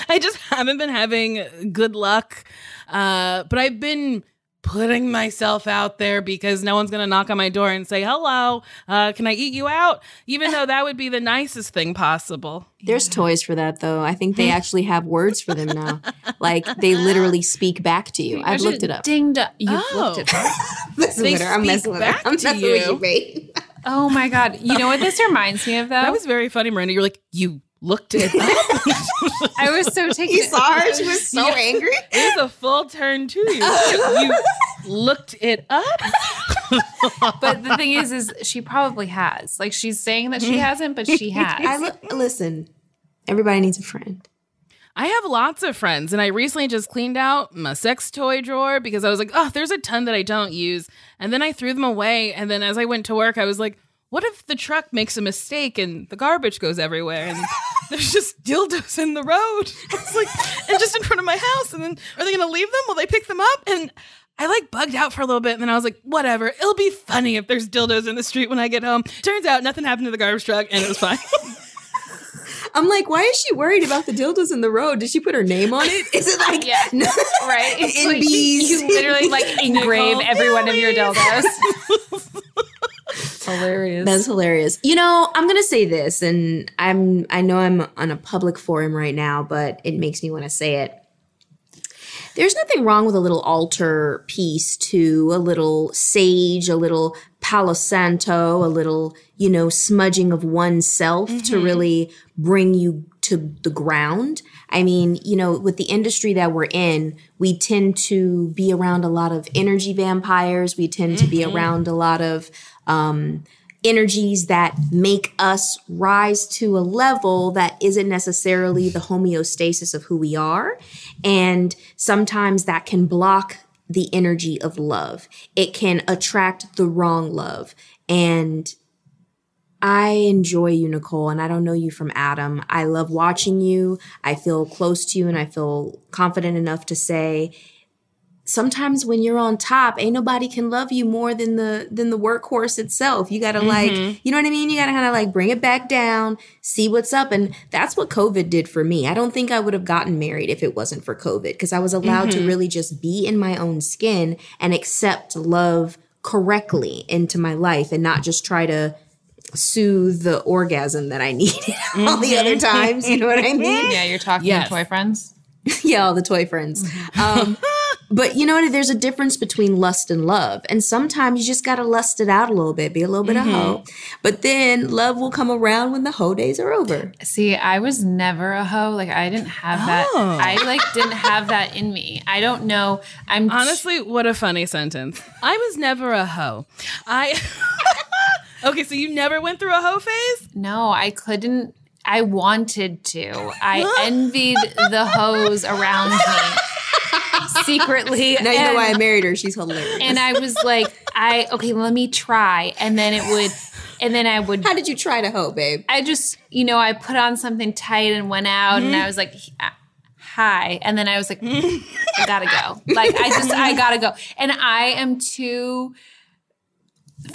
I just haven't been having good luck. Uh, but I've been putting myself out there because no one's going to knock on my door and say, hello, uh, can I eat you out? Even though that would be the nicest thing possible. There's toys for that though. I think they actually have words for them now. Like they literally speak back to you. I've looked it up. Dinged up. You've Oh. looked it up. messing They with her. I'm speak messing with her. I'm to messing with you. you, babe. Oh my god. You know what this reminds me of though? That was very funny, Miranda. You're like, you looked it up. I was so taken. You saw her. She was so angry. it was a full turn to you. You looked it up. But the thing is, is she probably has. Like she's saying that she hasn't, but she has. I li- listen. Everybody needs a friend. I have lots of friends, and I recently just cleaned out my sex toy drawer because I was like, oh, there's a ton that I don't use. And then I threw them away. And then as I went to work, I was like, what if the truck makes a mistake and the garbage goes everywhere and there's just dildos in the road? I was like, and just in front of my house. And then are they going to leave them? Will they pick them up? And I like bugged out for a little bit. And then I was like, whatever. It'll be funny if there's dildos in the street when I get home. Turns out nothing happened to the garbage truck and it was fine. I'm like, why is she worried about the dildos in the road? Did she put her name on it? Is it like Yeah. no, right? It's in like bees? You literally like engrave every one of your dildos. Hilarious. That's hilarious. You know, I'm gonna say this, and I'm I know I'm on a public forum right now, but it makes me want to say it. There's nothing wrong with a little altar piece to a little sage, a little palo santo, a little, you know, smudging of oneself to really bring you to the ground. I mean, you know, with the industry that we're in, we tend to be around a lot of energy vampires. We tend to be around a lot of um, energies that make us rise to a level that isn't necessarily the homeostasis of who we are. And sometimes that can block the energy of love. It can attract the wrong love. And I enjoy you, Nicole, and I don't know you from Adam. I love watching you. I feel close to you, and I feel confident enough to say, sometimes when you're on top, ain't nobody can love you more than the than the workhorse itself. You gotta like, mm-hmm. you know what I mean? You gotta kind of like bring it back down, see what's up, and that's what COVID did for me. I don't think I would have gotten married if it wasn't for COVID because I was allowed to mm-hmm. really just be in my own skin and accept love correctly into my life and not just try to soothe the orgasm that I needed all the other mm-hmm. times. You know what I mean? yeah, you're talking Yes. toy friends. yeah, all the toy friends. Um, but you know what? There's a difference between lust and love. And sometimes you just got to lust it out a little bit, be a little bit of hoe. But then love will come around when the hoe days are over. See, I was never a hoe. Like I didn't have that. Oh. I like didn't have that in me. I don't know. I'm Honestly, what a funny sentence. I was never a hoe. I Okay, so you never went through a hoe phase? no, I couldn't. I wanted to. I envied the hoes around me secretly. Now you know why I married her. She's hilarious. and I was like, I okay, let me try, and then it would, and then I would. How did you try to hoe, babe? I just, you know, I put on something tight and went out, and I mm-hmm. was like, uh, hi, and then I was like, mm-hmm. I gotta go. Like I just, I gotta go, and I am too.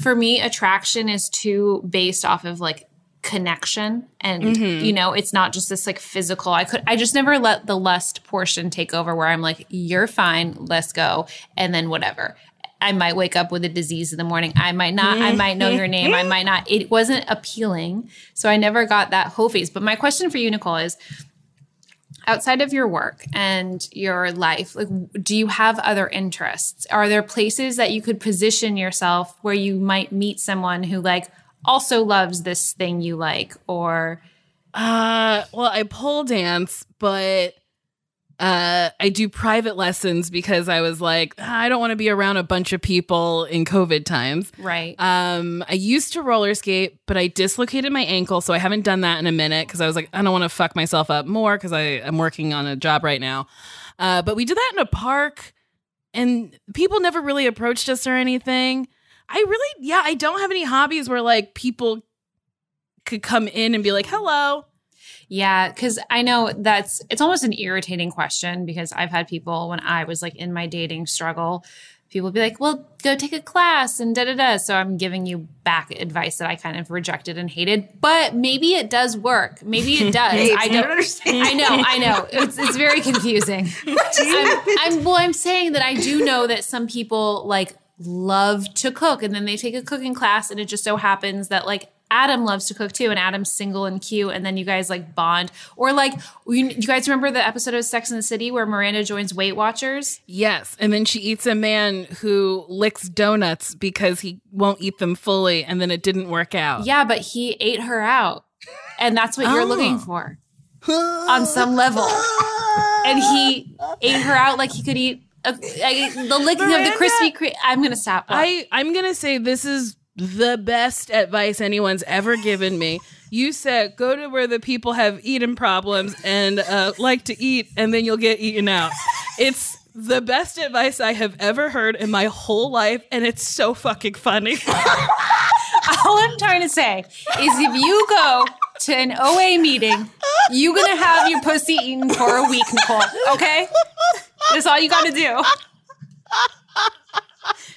For me, attraction is too based off of like connection and mm-hmm. you know it's not just this like physical i could i just never let the lust portion take over where i'm like you're fine let's go and then whatever. I might wake up with a disease in the morning. I might not i might know your name. I might not. It wasn't appealing so i never got that whole phase. But my question for you nicole is outside of your work and your life, like do you have other interests? Are there places that you could position yourself where you might meet someone who like also loves this thing you like or Uh, well, I pole dance, but uh, I do private lessons because I was like, "Ah, I don't want to be around a bunch of people in COVID times. right? Um, I used to roller skate, but I dislocated my ankle, so I haven't done that in a minute because I was like, I don't want to fuck myself up more because I am working on a job right now. Uh, but we did that in a park, and people never really approached us or anything. I really, yeah, I don't have any hobbies where like people could come in and be like, hello. Yeah, because I know that's it's almost an irritating question because I've had people when I was like in my dating struggle, people be like, "Well, go take a class and da da da." So I'm giving you back advice that I kind of rejected and hated, but maybe it does work. Maybe it does. I don't understand. I know. I know. It's it's very confusing. I'm, I'm well. I'm saying that I do know that some people like love to cook and then they take a cooking class and it just so happens that like Adam loves to cook too, and Adam's single and cute, and then you guys like bond. Or like, you, you guys remember the episode of Sex in the City where Miranda joins Weight Watchers? Yes. And then she eats a man who licks donuts because he won't eat them fully, and then it didn't work out. Yeah, but he ate her out, and that's what you're Oh. looking for on some level. And he ate her out like he could eat like, the licking of the Krispy Kreme. I'm gonna stop. I I'm gonna say this is the best advice anyone's ever given me. You said go to where the people have eating problems and uh, like to eat, and then you'll get eaten out. It's the best advice I have ever heard in my whole life, and it's so fucking funny. All I'm trying to say is if you go to an OA meeting, you're gonna have your pussy eaten for a week, Nicole. Okay? That's all you gotta do.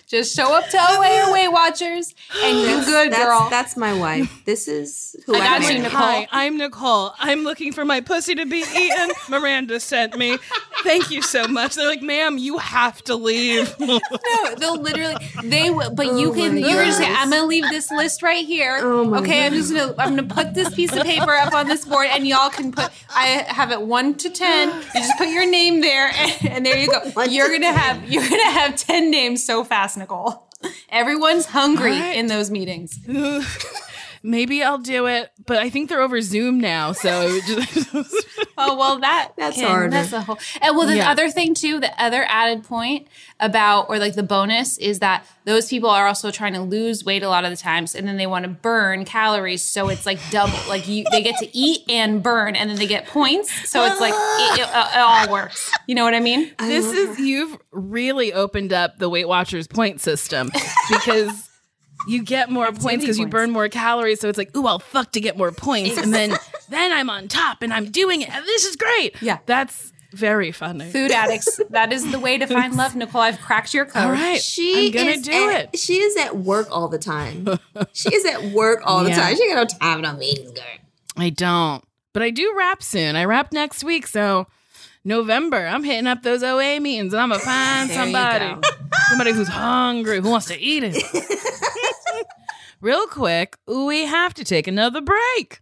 Just show up to OA or Weight Watchers and you good, that's, girl. That's my wife. This is who I I, got married. you, Nicole. Hi, I'm Nicole. I'm looking for my pussy to be eaten. Miranda sent me. Thank you so much. They're like, ma'am, you have to leave. no, they'll literally they will but you Oh can you're just. I'm gonna leave this list right here. Oh my okay, I'm just gonna I'm gonna put this piece of paper up on this board and y'all can put I have it one to ten. You just put your name there and, and there you go. One you're to gonna have you're gonna have ten names so fast, Nicole. Everyone's hungry in those meetings. Maybe I'll do it, but I think they're over Zoom now. So Oh well, that That's can- harder. That's a whole. And well, the Yeah. other thing too, the other added point about or like the bonus is that those people are also trying to lose weight a lot of the times, and then they want to burn calories. So it's like double. Like you, they get to eat and burn, and then they get points. So it's like it, it, it all works. You know what I mean? this is you've really opened up the Weight Watchers point system because you get more points because you burn more calories. So it's like, ooh, I'll fuck to get more points, and then then I'm on top and I'm doing it. And this is great. Yeah. that's very funny. Food addicts. That is the way to find love, Nicole. I've cracked your code. All right, She I'm gonna is do at, it. She is at work all the time. she is at work all the Yeah. time. She got no time no meetings, girl. I don't, but I do wrap soon. I wrap next week, so November. I'm hitting up those OA meetings, and I'm gonna find somebody, somebody who's hungry, who wants to eat it. Real quick, we have to take another break.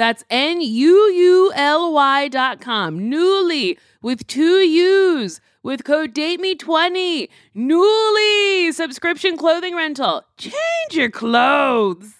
That's N U U L Y dot com. Nuuly with two U's with code DATEME20. Nuuly subscription clothing rental. Change your clothes.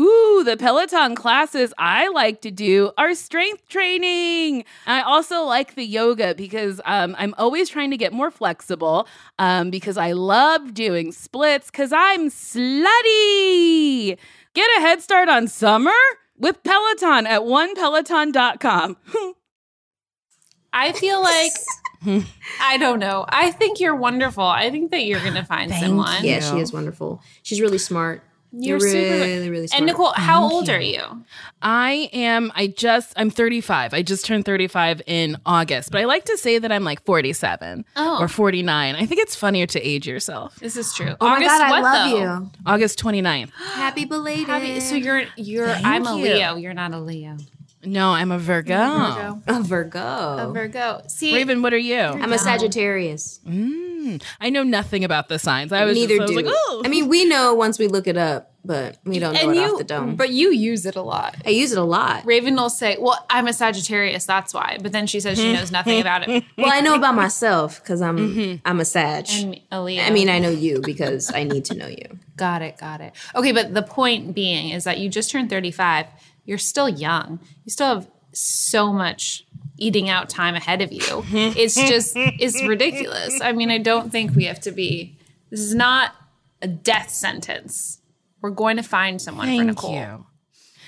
Ooh, the Peloton classes I like to do are strength training. I also like the yoga because um, I'm always trying to get more flexible um, because I love doing splits because I'm slutty. Get a head start on summer with Peloton at onepeloton.com. I feel like I don't know. I think you're wonderful. I think that you're gonna find someone. Yeah, she is wonderful. She's really smart. You're You're super- really, really smart. And Nicole, how old are you? I am, I just, I'm 35. I just turned 35 in August, but I like to say that I'm like 47 Oh. or 49. I think it's funnier to age yourself. This is true. Oh my August god, I love though? you. August 29th. Happy belated. Happy- So you're you're I'm a. Leo. You're not a Leo. No, I'm a Virgo. Virgo. a Virgo. A Virgo. See, Raven, what are you? I'm a Sagittarius. Mm, I know nothing about the signs. I was Neither just, I was do. like, oh. I mean, we know once we look it up, but we don't know and it you, off the dome. but you use it a lot. I use it a lot. Raven will say, "Well, I'm a Sagittarius, that's why." But then she says she knows nothing about it. Well, I know about myself because I'm Mm-hmm. I'm a Sag. And a Leo. I mean, I know you because I need to know you. Got it, got it. Okay, but the point being is that you just turned 35. You're still young. You still have so much eating out time ahead of you. It's just it's ridiculous. I mean, I don't think we have to be this is not a death sentence. We're going to find someone for Thank Nicole. you.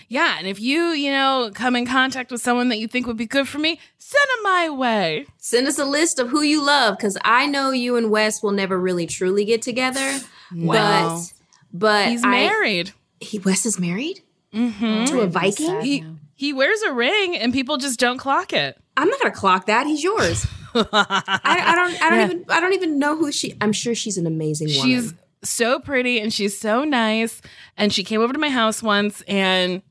Yeah, and if you, you know, come in contact with someone that you think would be good for me, send them my way. Send us a list of who you love because I know you and Wes will never really truly get together. Wow. But but He's I- married. he Wes is married Mm-hmm. to a Viking. He he wears a ring and people just don't clock it. I'm not gonna clock that. He's yours. I, I don't. I don't even. I don't even know who she. I'm sure she's an amazing woman. She's so pretty and she's so nice. And she came over to my house once and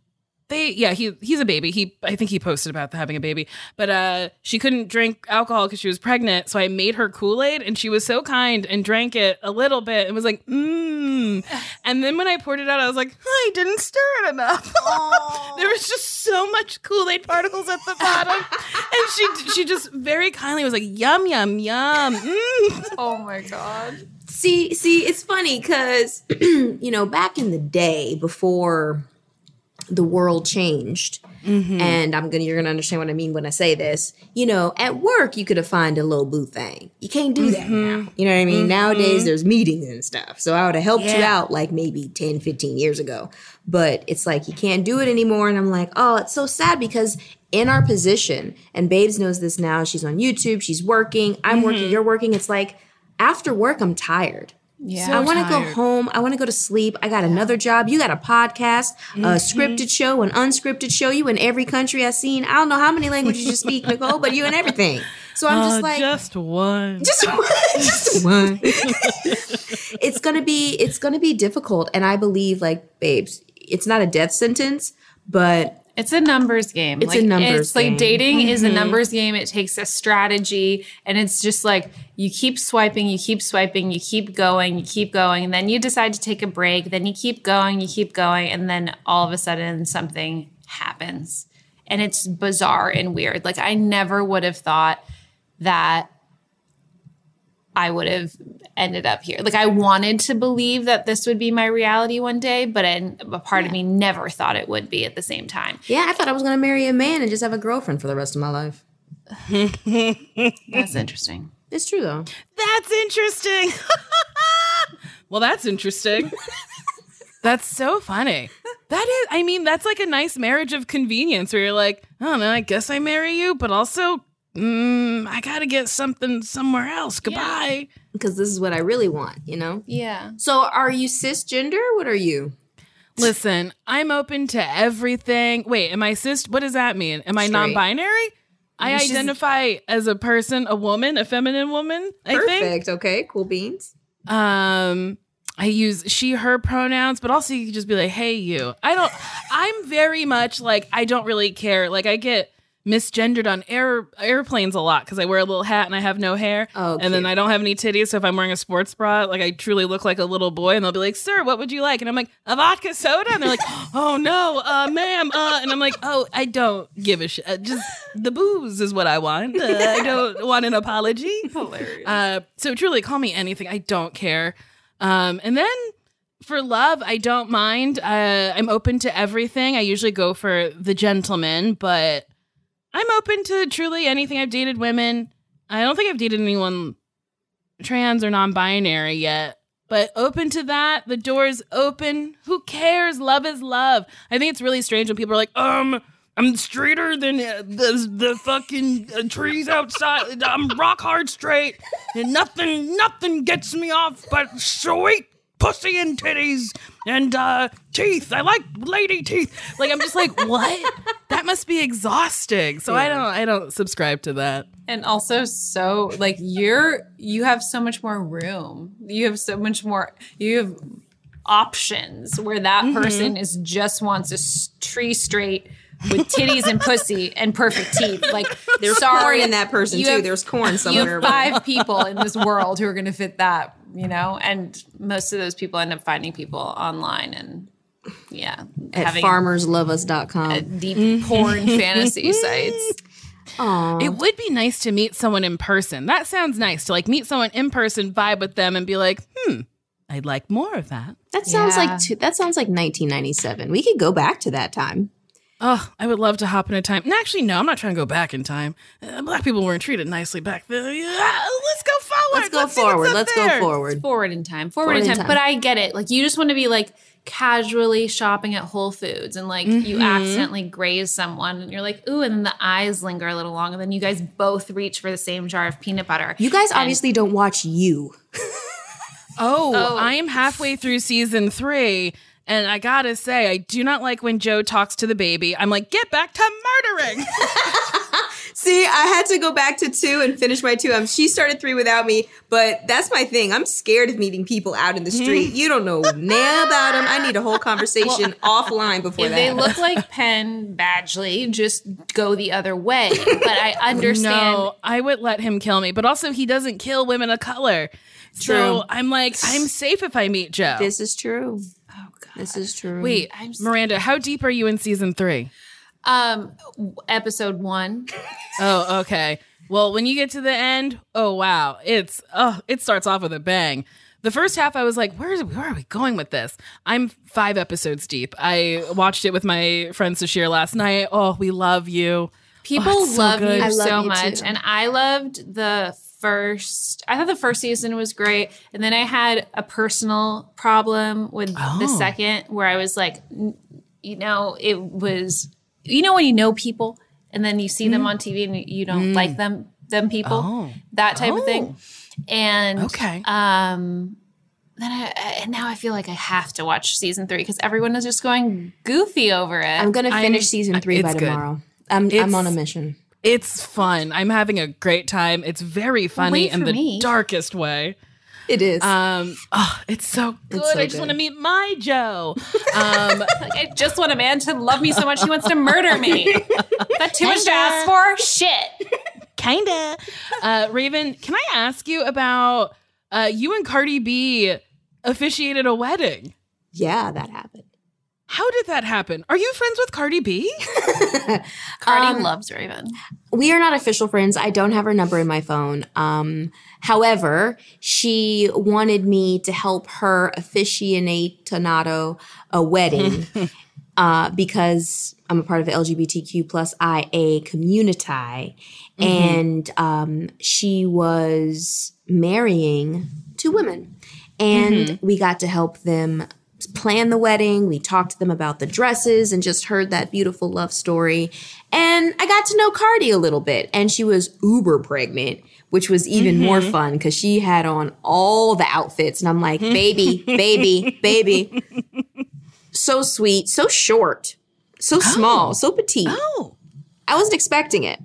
they yeah, he he's a baby. He I think he posted about having a baby. But uh she couldn't drink alcohol because she was pregnant. So I made her Kool-Aid and she was so kind and drank it a little bit and was like, mmm. And then when I poured it out, I was like, I didn't stir it enough. there was just so much Kool-Aid particles at the bottom. and she she just very kindly was like, yum, yum, yum. Mm. Oh my god. See, see, it's funny because you know back in the day before the world changed, mm-hmm. and I'm gonna you're gonna understand what I mean when I say this. You know, at work you could have find a little boo thing. You can't do that mm-hmm. now. You know what I mean? Mm-hmm. Nowadays there's meetings and stuff. So I would have helped you out like maybe 10, 15 years ago. But it's like you can't do it anymore. And I'm like, oh, it's so sad because in our position, and Babes knows this now, she's on YouTube, she's working, I'm working, you're working. It's like after work, I'm tired. Yeah. I want to go home. I want to go to sleep. I got another job. You got a podcast, Mm-hmm. a scripted show, an unscripted show. You in every country I've seen. I don't know how many languages you speak, Nicole, but you in everything. So I'm just Uh, like, just one. just one, just one. it's gonna be, it's gonna be difficult, and I believe, like, babes, it's not a death sentence, but It's a numbers game. It's a numbers It's like game. dating is a mm-hmm. numbers game. It takes a strategy, and it's just like you keep swiping, you keep swiping, you keep going, you keep going, and then you decide to take a break. Then you keep going, you keep going, and then all of a sudden something happens, and it's bizarre and weird. Like I never would have thought that I would have ended up here. Like I wanted to believe that this would be my reality one day, but an- a part of me never thought it would be at the same time. Yeah, I thought I was gonna marry a man and just have a girlfriend for the rest of my life. That's interesting. It's true though. That's interesting. well, that's interesting. that's so funny. That is, I mean, that's like a nice marriage of convenience where you're like, I don't know, I guess I marry you, but also, mm, I gotta get something somewhere else. Goodbye. Because this is what I really want, you know? Yeah. So are you cisgender? What are you? Listen, I'm open to everything. Wait, am I cis? What does that mean? Am I Straight. non-binary? I She's- identify as a person, a woman, a feminine woman. I think. Perfect. Okay, cool beans. Um, I use she, her pronouns, but also you can just be like, hey, you. I don't, I'm very much like, I don't really care. Like, I get misgendered on air airplanes a lot because I wear a little hat and I have no hair. Oh, and then. I don't have any titties. So if I'm wearing a sports bra, like, I truly look like a little boy. And they'll be like, sir, what would you like? And I'm like, a vodka soda? And they're like, oh, no, uh, ma'am. Uh, and I'm like, oh, I don't give a shit. Uh, just the booze is what I want. Uh, I don't want an apology. Hilarious. Uh, so truly, call me anything. I don't care. Um, and then for love, I don't mind. Uh, I'm open to everything. I usually go for the gentleman, but I'm open to truly anything. I've dated women. I don't think I've dated anyone trans or non-binary yet. But open to that. The door's open. Who cares? Love is love. I think it's really strange when people are like, um, I'm straighter than uh, the the fucking uh, trees outside. I'm rock hard straight, and nothing nothing gets me off but sweet pussy and titties and uh, teeth. I like lady teeth. Like I'm just like, what? That must be exhausting. So I don't I don't subscribe to that. and also so like you're you have so much more room. You have so much more you have options where that Mm-hmm. person is just wants a tree straight with titties and pussy and perfect teeth. Like There's sorry, corn in that person too. have- There's corn You somewhere. have five people in this world who are going to fit that, you know, and most of those people end up finding people online and yeah, At having farmersloveus.com. deep porn fantasy sites. Aw. It would be nice to meet someone in person. That sounds nice to like meet someone in person, vibe with them, and be like, hmm, I'd like more of that. That sounds Yeah. like two, that sounds like 1997. We could go back to that time. Oh, I would love to hop in a time. And actually, no, I'm not trying to go back in time. Uh, black people weren't treated nicely back then. Yeah, let's go forward. Let's go see what's forward. Let's there. go forward. forward in time forward, Forward in in time. time. but i get it like you just want to be like casually shopping at whole foods and like you Mm-hmm. accidentally graze someone and you're like ooh and then the eyes linger a little long and then you guys both reach for the same jar of peanut butter You guys And- obviously don't watch you. Oh, Oh. I am halfway through season three. And I gotta say, I do not like when Joe talks to the baby. I'm like, get back to murdering. See, I had to go back to two and finish my two. Um, she started three without me, but that's my thing. I'm scared of meeting people out in the street. You don't know nail about them. I need a whole conversation offline before if that. they look like Penn Badgley, just go the other way. But I understand. No, I would let him kill me. But also, he doesn't kill women of color. True. So I'm like, I'm safe if I meet Joe. this is true. God. This is true. Wait, I'm s- Miranda, how deep are you in season three? Um, w- episode one. Oh, okay. Well, when you get to the end, oh wow, it's oh, it starts off with a bang. The first half, I was like, where is where are we going with this? I'm five episodes deep. I watched it with my friend Sashir last night. Oh, we love you. People Oh, it's so love good. you I love so you much. too. And I loved the first, I thought the first season was great. And then I had a personal problem with the Oh. second where I was like, n- you know, it was, you know, when you know people and then you see them on TV and you don't like them, them people, Oh. that type of Oh. thing. And Okay. um, then I, and now I feel like I have to watch season three because everyone is just going goofy over it. I'm gonna I'm- finish season three by good. tomorrow. I'm I'm on a mission. It's fun. I'm having a great time. It's very funny in the me. darkest way. It is. Um, oh, it's so good. so I just want to meet my Joe. Um, I just want a man to love me so much he wants to murder me. that too much to ask for? Shit. kinda. Uh, Raven, can I ask you about uh, you and Cardi B officiated a wedding? yeah, that happened. How did that happen? Are you friends with Cardi B? Cardi Um, loves Raven. We are not official friends. I don't have her number in my phone. Um, however, she wanted me to help her officiate Tonato a wedding uh, because I'm a part of the LGBTQ plus IA community, and um, she was marrying two women, and we got to help them plan the wedding. We talked to them about the dresses and just heard that beautiful love story. And I got to know Cardi a little bit, and she was uber pregnant, which was even mm-hmm. more fun because she had on all the outfits. And I'm like, baby, baby, baby. So sweet, so short, so oh. small, so petite. Oh, I wasn't expecting it.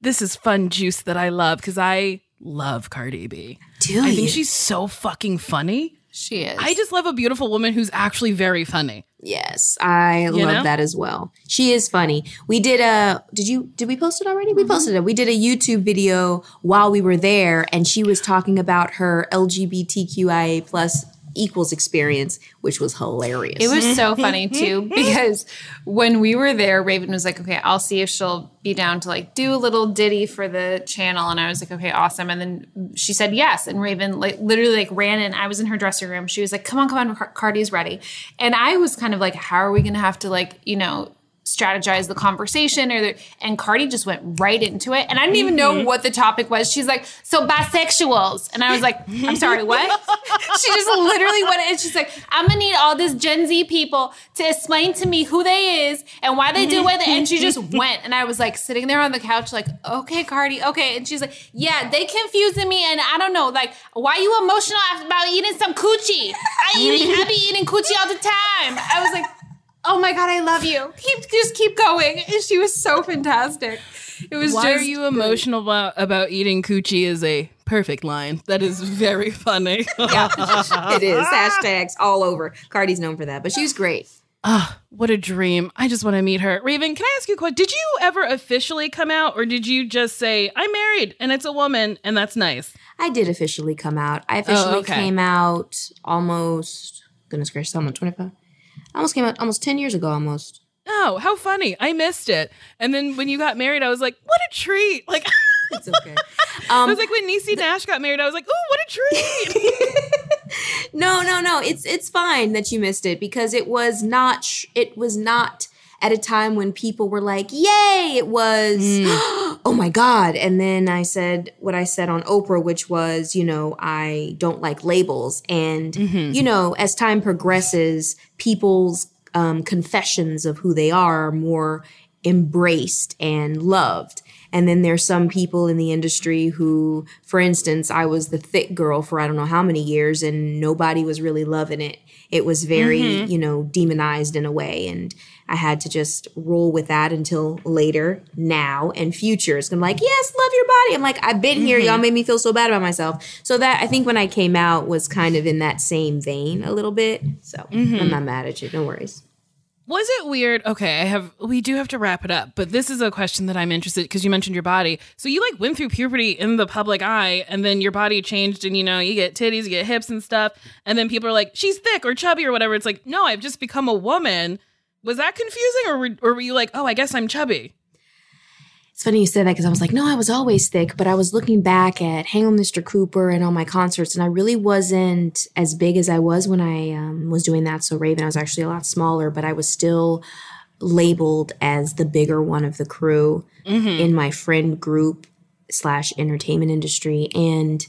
this is fun juice that I love because I love Cardi B. Do I you? think she's so fucking funny. She is. I just love a beautiful woman who's actually very funny. Yes, I love know? that as well. She is funny. We did a did you did we post it already? We mm-hmm. posted it. We did a YouTube video while we were there and she was talking about her LGBTQIA plus equals experience, which was hilarious. It was so funny too because when we were there, Raven was like, "Okay, I'll see if she'll be down to like do a little ditty for the channel." And I was like, "Okay, awesome." And then she said yes, and Raven like literally like ran in. I was in her dressing room. She was like, "Come on, come on, Car- Cardi's ready." And I was kind of like, "How are we going to have to like you know?" Strategize the conversation or the, and Cardi just went right into it and I didn't even know mm-hmm. what the topic was. She's like, "So bisexuals." And I was like, "I'm sorry, what?" she just literally went and she's like, "I'm going to need all this Gen Z people to explain to me who they is and why they do it." And she just mm-hmm. went and I was like sitting there on the couch like, "Okay, Cardi, okay." And she's like, "Yeah, they confusing me and I don't know, like why you emotional about eating some coochie? I eat I be eating coochie all the time." I was like, Oh my god, I love you. Keep just keep going. And she was so fantastic. It was Why just are you emotional about, about eating coochie is a perfect line. That is very funny. yeah, it is. Hashtags all over. Cardi's known for that, but she was great. Ah, what a dream. I just want to meet her. Raven, can I ask you a question? Did you ever officially come out or did you just say, I'm married and it's a woman and that's nice? I did officially come out. I officially Oh, okay. came out almost goodness gracious, I'm 25. I almost came out almost 10 years ago almost. Oh, how funny. I missed it. And then when you got married, I was like, what a treat. Like, It's okay. Um, was like when Niecy Nash got married, I was like, oh, what a treat. no, no, no. It's it's fine that you missed it because it was not sh- it was not at a time when people were like, "Yay!" It was, mm. "Oh my god!" And then I said what I said on Oprah, which was, you know, I don't like labels, and mm-hmm. you know, as time progresses, people's um, confessions of who they are are more embraced and loved. And then there's some people in the industry who, for instance, I was the thick girl for I don't know how many years and nobody was really loving it. It was very, mm-hmm. you know, demonized in a way. And I had to just roll with that until later, now, and future. It's gonna be like, yes, love your body. I'm like, I've been here. Y'all mm-hmm. made me feel so bad about myself. So that I think when I came out was kind of in that same vein a little bit. So mm-hmm. I'm not mad at you. No worries. Was it weird? Okay, I have we do have to wrap it up, but this is a question that I'm interested because you mentioned your body. So you like went through puberty in the public eye and then your body changed and you know, you get titties, you get hips and stuff, and then people are like, "She's thick or chubby or whatever." It's like, "No, I've just become a woman." Was that confusing or were, or were you like, "Oh, I guess I'm chubby?" It's funny you say that because I was like, no, I was always thick, but I was looking back at Hang on Mr. Cooper and all my concerts, and I really wasn't as big as I was when I um, was doing that. So Raven, I was actually a lot smaller, but I was still labeled as the bigger one of the crew in my friend group slash entertainment industry. And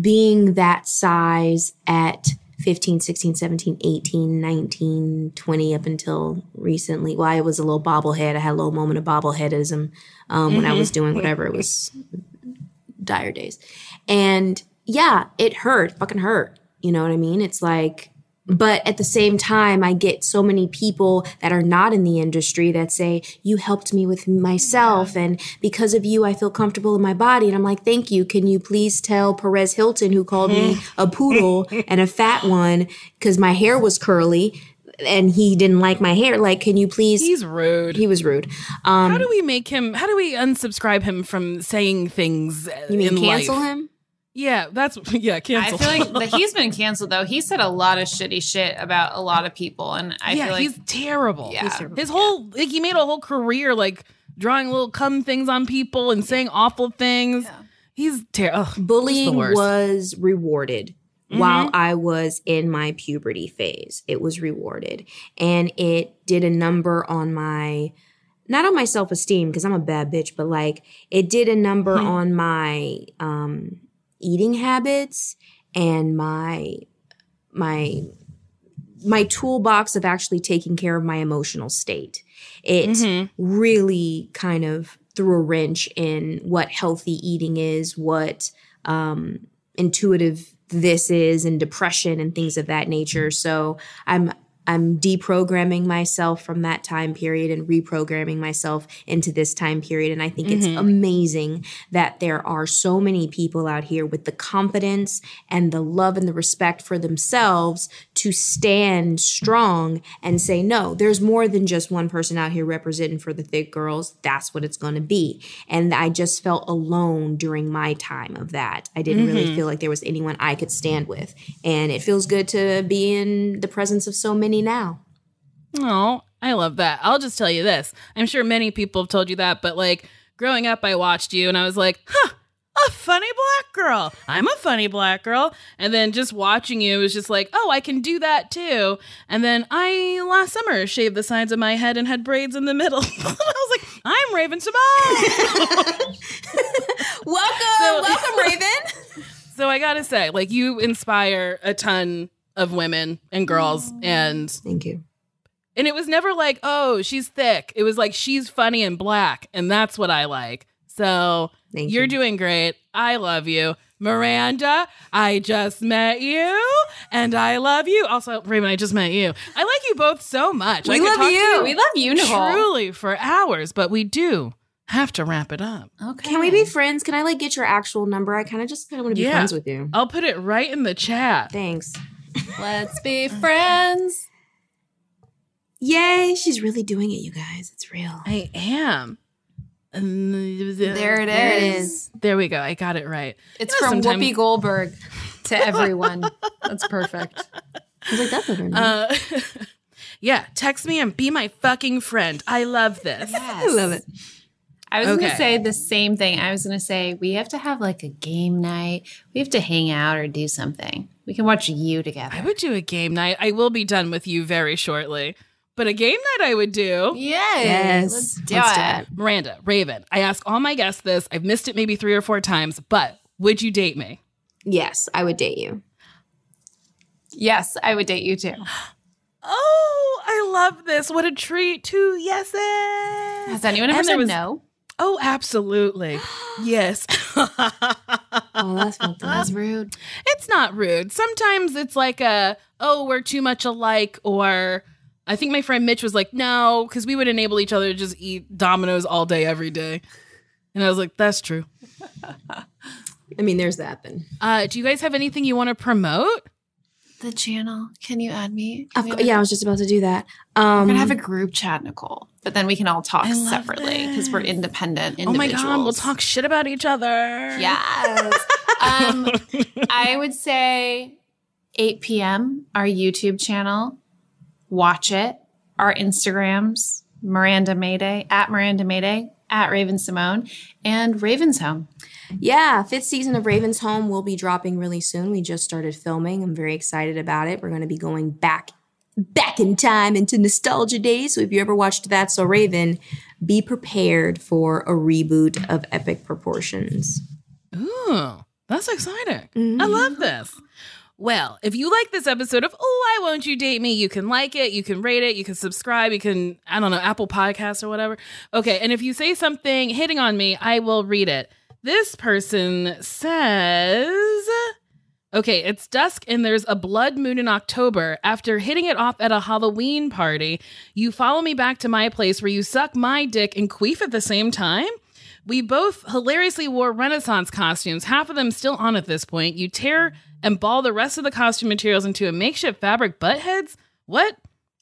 being that size at 15, 16, 17, 18, 19, 20, up until recently. Well, I was a little bobblehead. I had a little moment of bobbleheadism um, when I was doing whatever. It was dire days. And yeah, it hurt, fucking hurt. You know what I mean? It's like but at the same time, I get so many people that are not in the industry that say, You helped me with myself. And because of you, I feel comfortable in my body. And I'm like, Thank you. Can you please tell Perez Hilton, who called me a poodle and a fat one because my hair was curly and he didn't like my hair? Like, can you please? He's rude. he was rude. Um, how do we make him? How do we unsubscribe him from saying things? you mean cancel life? him? Yeah, that's yeah. Canceled. I feel like that he's been canceled though. He said a lot of shitty shit about a lot of people, and I yeah, feel like he's terrible. Yeah. He's his whole like he made a whole career like drawing little cum things on people and saying awful things. He's terrible. bullying worst. was rewarded while I was in my puberty phase. It was rewarded. And it did a number on my not on my self-esteem because I'm a bad bitch, but like it did a number on my um eating habits and my my my toolbox of actually taking care of my emotional state. It really kind of threw a wrench in what healthy eating is, what um, intuitive this is, and depression and things of that nature. So I'm I'm deprogramming myself from that time period and reprogramming myself into this time period. And I think it's mm-hmm. amazing that there are so many people out here with the confidence and the love and the respect for themselves to stand strong and say, no, there's more than just one person out here representing for the thick girls. That's what it's going to be. And I just felt alone during my time of that. I didn't really mm-hmm. feel like there was anyone I could stand with. And it feels good to be in the presence of so many now. Oh, I love that. I'll just tell you this. I'm sure many people have told you that, but like growing up, I watched you and I was like, huh, a funny black girl. I'm a funny black girl. And then just watching you was just like, oh, I can do that too. And then I last summer shaved the sides of my head and had braids in the middle. I was like, I'm Raven-Symoné. Welcome, welcome, Raven. so I gotta say, like, you inspire a ton of women and girls mm. and Thank you. And it was never like, oh, she's thick. It was like she's funny and black, and that's what I like. So Thank you're you. doing great. I love you. Miranda, I just met you and I love you. Also, Raymond, I just met you. I like you both so much. We could love talk to you. we love you, Nicole. truly for hours, but we do have to wrap it up. Okay. Can we be friends? Can I like get your actual number? I kind of just kind of want to be Yeah. friends with you. I'll put it right in the chat. Thanks. Let's be friends. Yay, she's really doing it, you guys. It's real. I am. And There it There it is. is. There we go. I got it right. It's You know, from sometimes- Whoopi Goldberg to everyone. That's perfect. I was like, that's not. Uh, yeah, text me and be my fucking friend. I love this. I love it. I was Okay. going to say the same thing. I was going to say we have to have like a game night. We have to hang out or do something. We can watch you together. I would do a game night. I will be done with you very shortly. But a game night I would do. Yes. Yes. Let's do Let's it. do Miranda, Raven, I ask all my guests this. I've missed it maybe three or four times, but would you date me? Yes, I would date you. Yes, I would date you too. Oh, I love this. What a treat. Two yeses. Has anyone ever And said was- no? Oh, absolutely. yes. Oh, that's fucked. That's rude. it's not rude. Sometimes it's like a, oh, we're too much alike, or I think my friend Mitch was like, no, because we would enable each other to just eat Dominoes all day, every day. And I was like, that's true. I mean, there's that then. Uh, do you guys have anything you want to promote? The channel. Can you add me? Of Can cou- yeah, I was just about to do that. Um, We're gonna have a group chat, Nicole, but then we can all talk separately because we're independent Oh my God, we'll talk shit about each other. Yes. um, I would say 8 p.m. Our YouTube channel. Watch it. Our Instagrams. Miranda Maday at Miranda Maday at Raven-Symoné and Raven's Home. Yeah, fifth season of Raven's Home will be dropping really soon. We just started filming. I'm very excited about it. We're going to be going back back in time into nostalgia days. So if you ever watched That So Raven, be prepared for a reboot of epic proportions. Ooh, that's exciting. I mm-hmm. love this. Well, if you like this episode of Oh, Why Won't You Date Me, you can like it, you can rate it, you can subscribe, you can, I don't know, Apple Podcasts or whatever. Okay, and if you say something hitting on me, I will read it. This person says, Okay, it's dusk and there's a blood moon in October. After hitting it off at a Halloween party, you follow me back to my place where you suck my dick and queef at the same time. We both hilariously wore Renaissance costumes, half of them still on at this point. You tear and ball the rest of the costume materials into a makeshift fabric butt heads. What?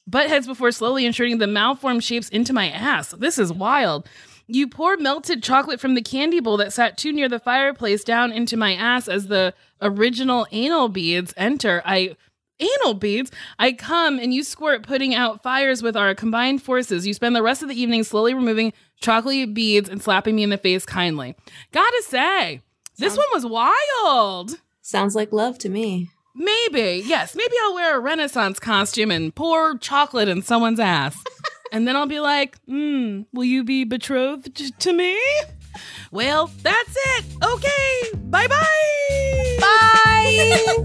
Butt heads before slowly inserting the malformed shapes into my ass. This is wild. You pour melted chocolate from the candy bowl that sat too near the fireplace down into my ass as the original anal beads enter. I anal beads. I come and you squirt, putting out fires with our combined forces. You spend the rest of the evening slowly removing chocolate beads and slapping me in the face kindly. Gotta say, this one was wild. Sounds like love to me. Maybe, yes, maybe I'll wear a Renaissance costume and pour chocolate in someone's ass. and then I'll be like, hmm, will you be betrothed to me? Well, that's it. Okay, bye bye. Bye.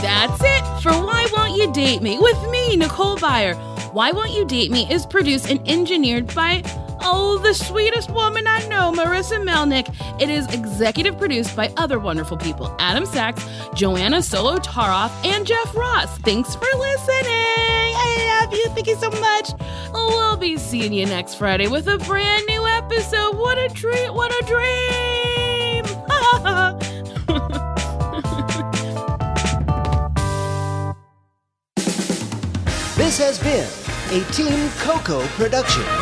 That's it for Why Won't You Date Me with me, Nicole Byer. Why Won't You Date Me is produced and engineered by Oh, the sweetest woman I know, Marissa Melnick. It is executive produced by other wonderful people Adam Sachs, Joanna Solotaroff, and Jeff Ross. Thanks for listening. I love you. Thank you so much. We'll be seeing you next Friday with a brand new episode. What a treat. What a dream. This has been a Team Coco production.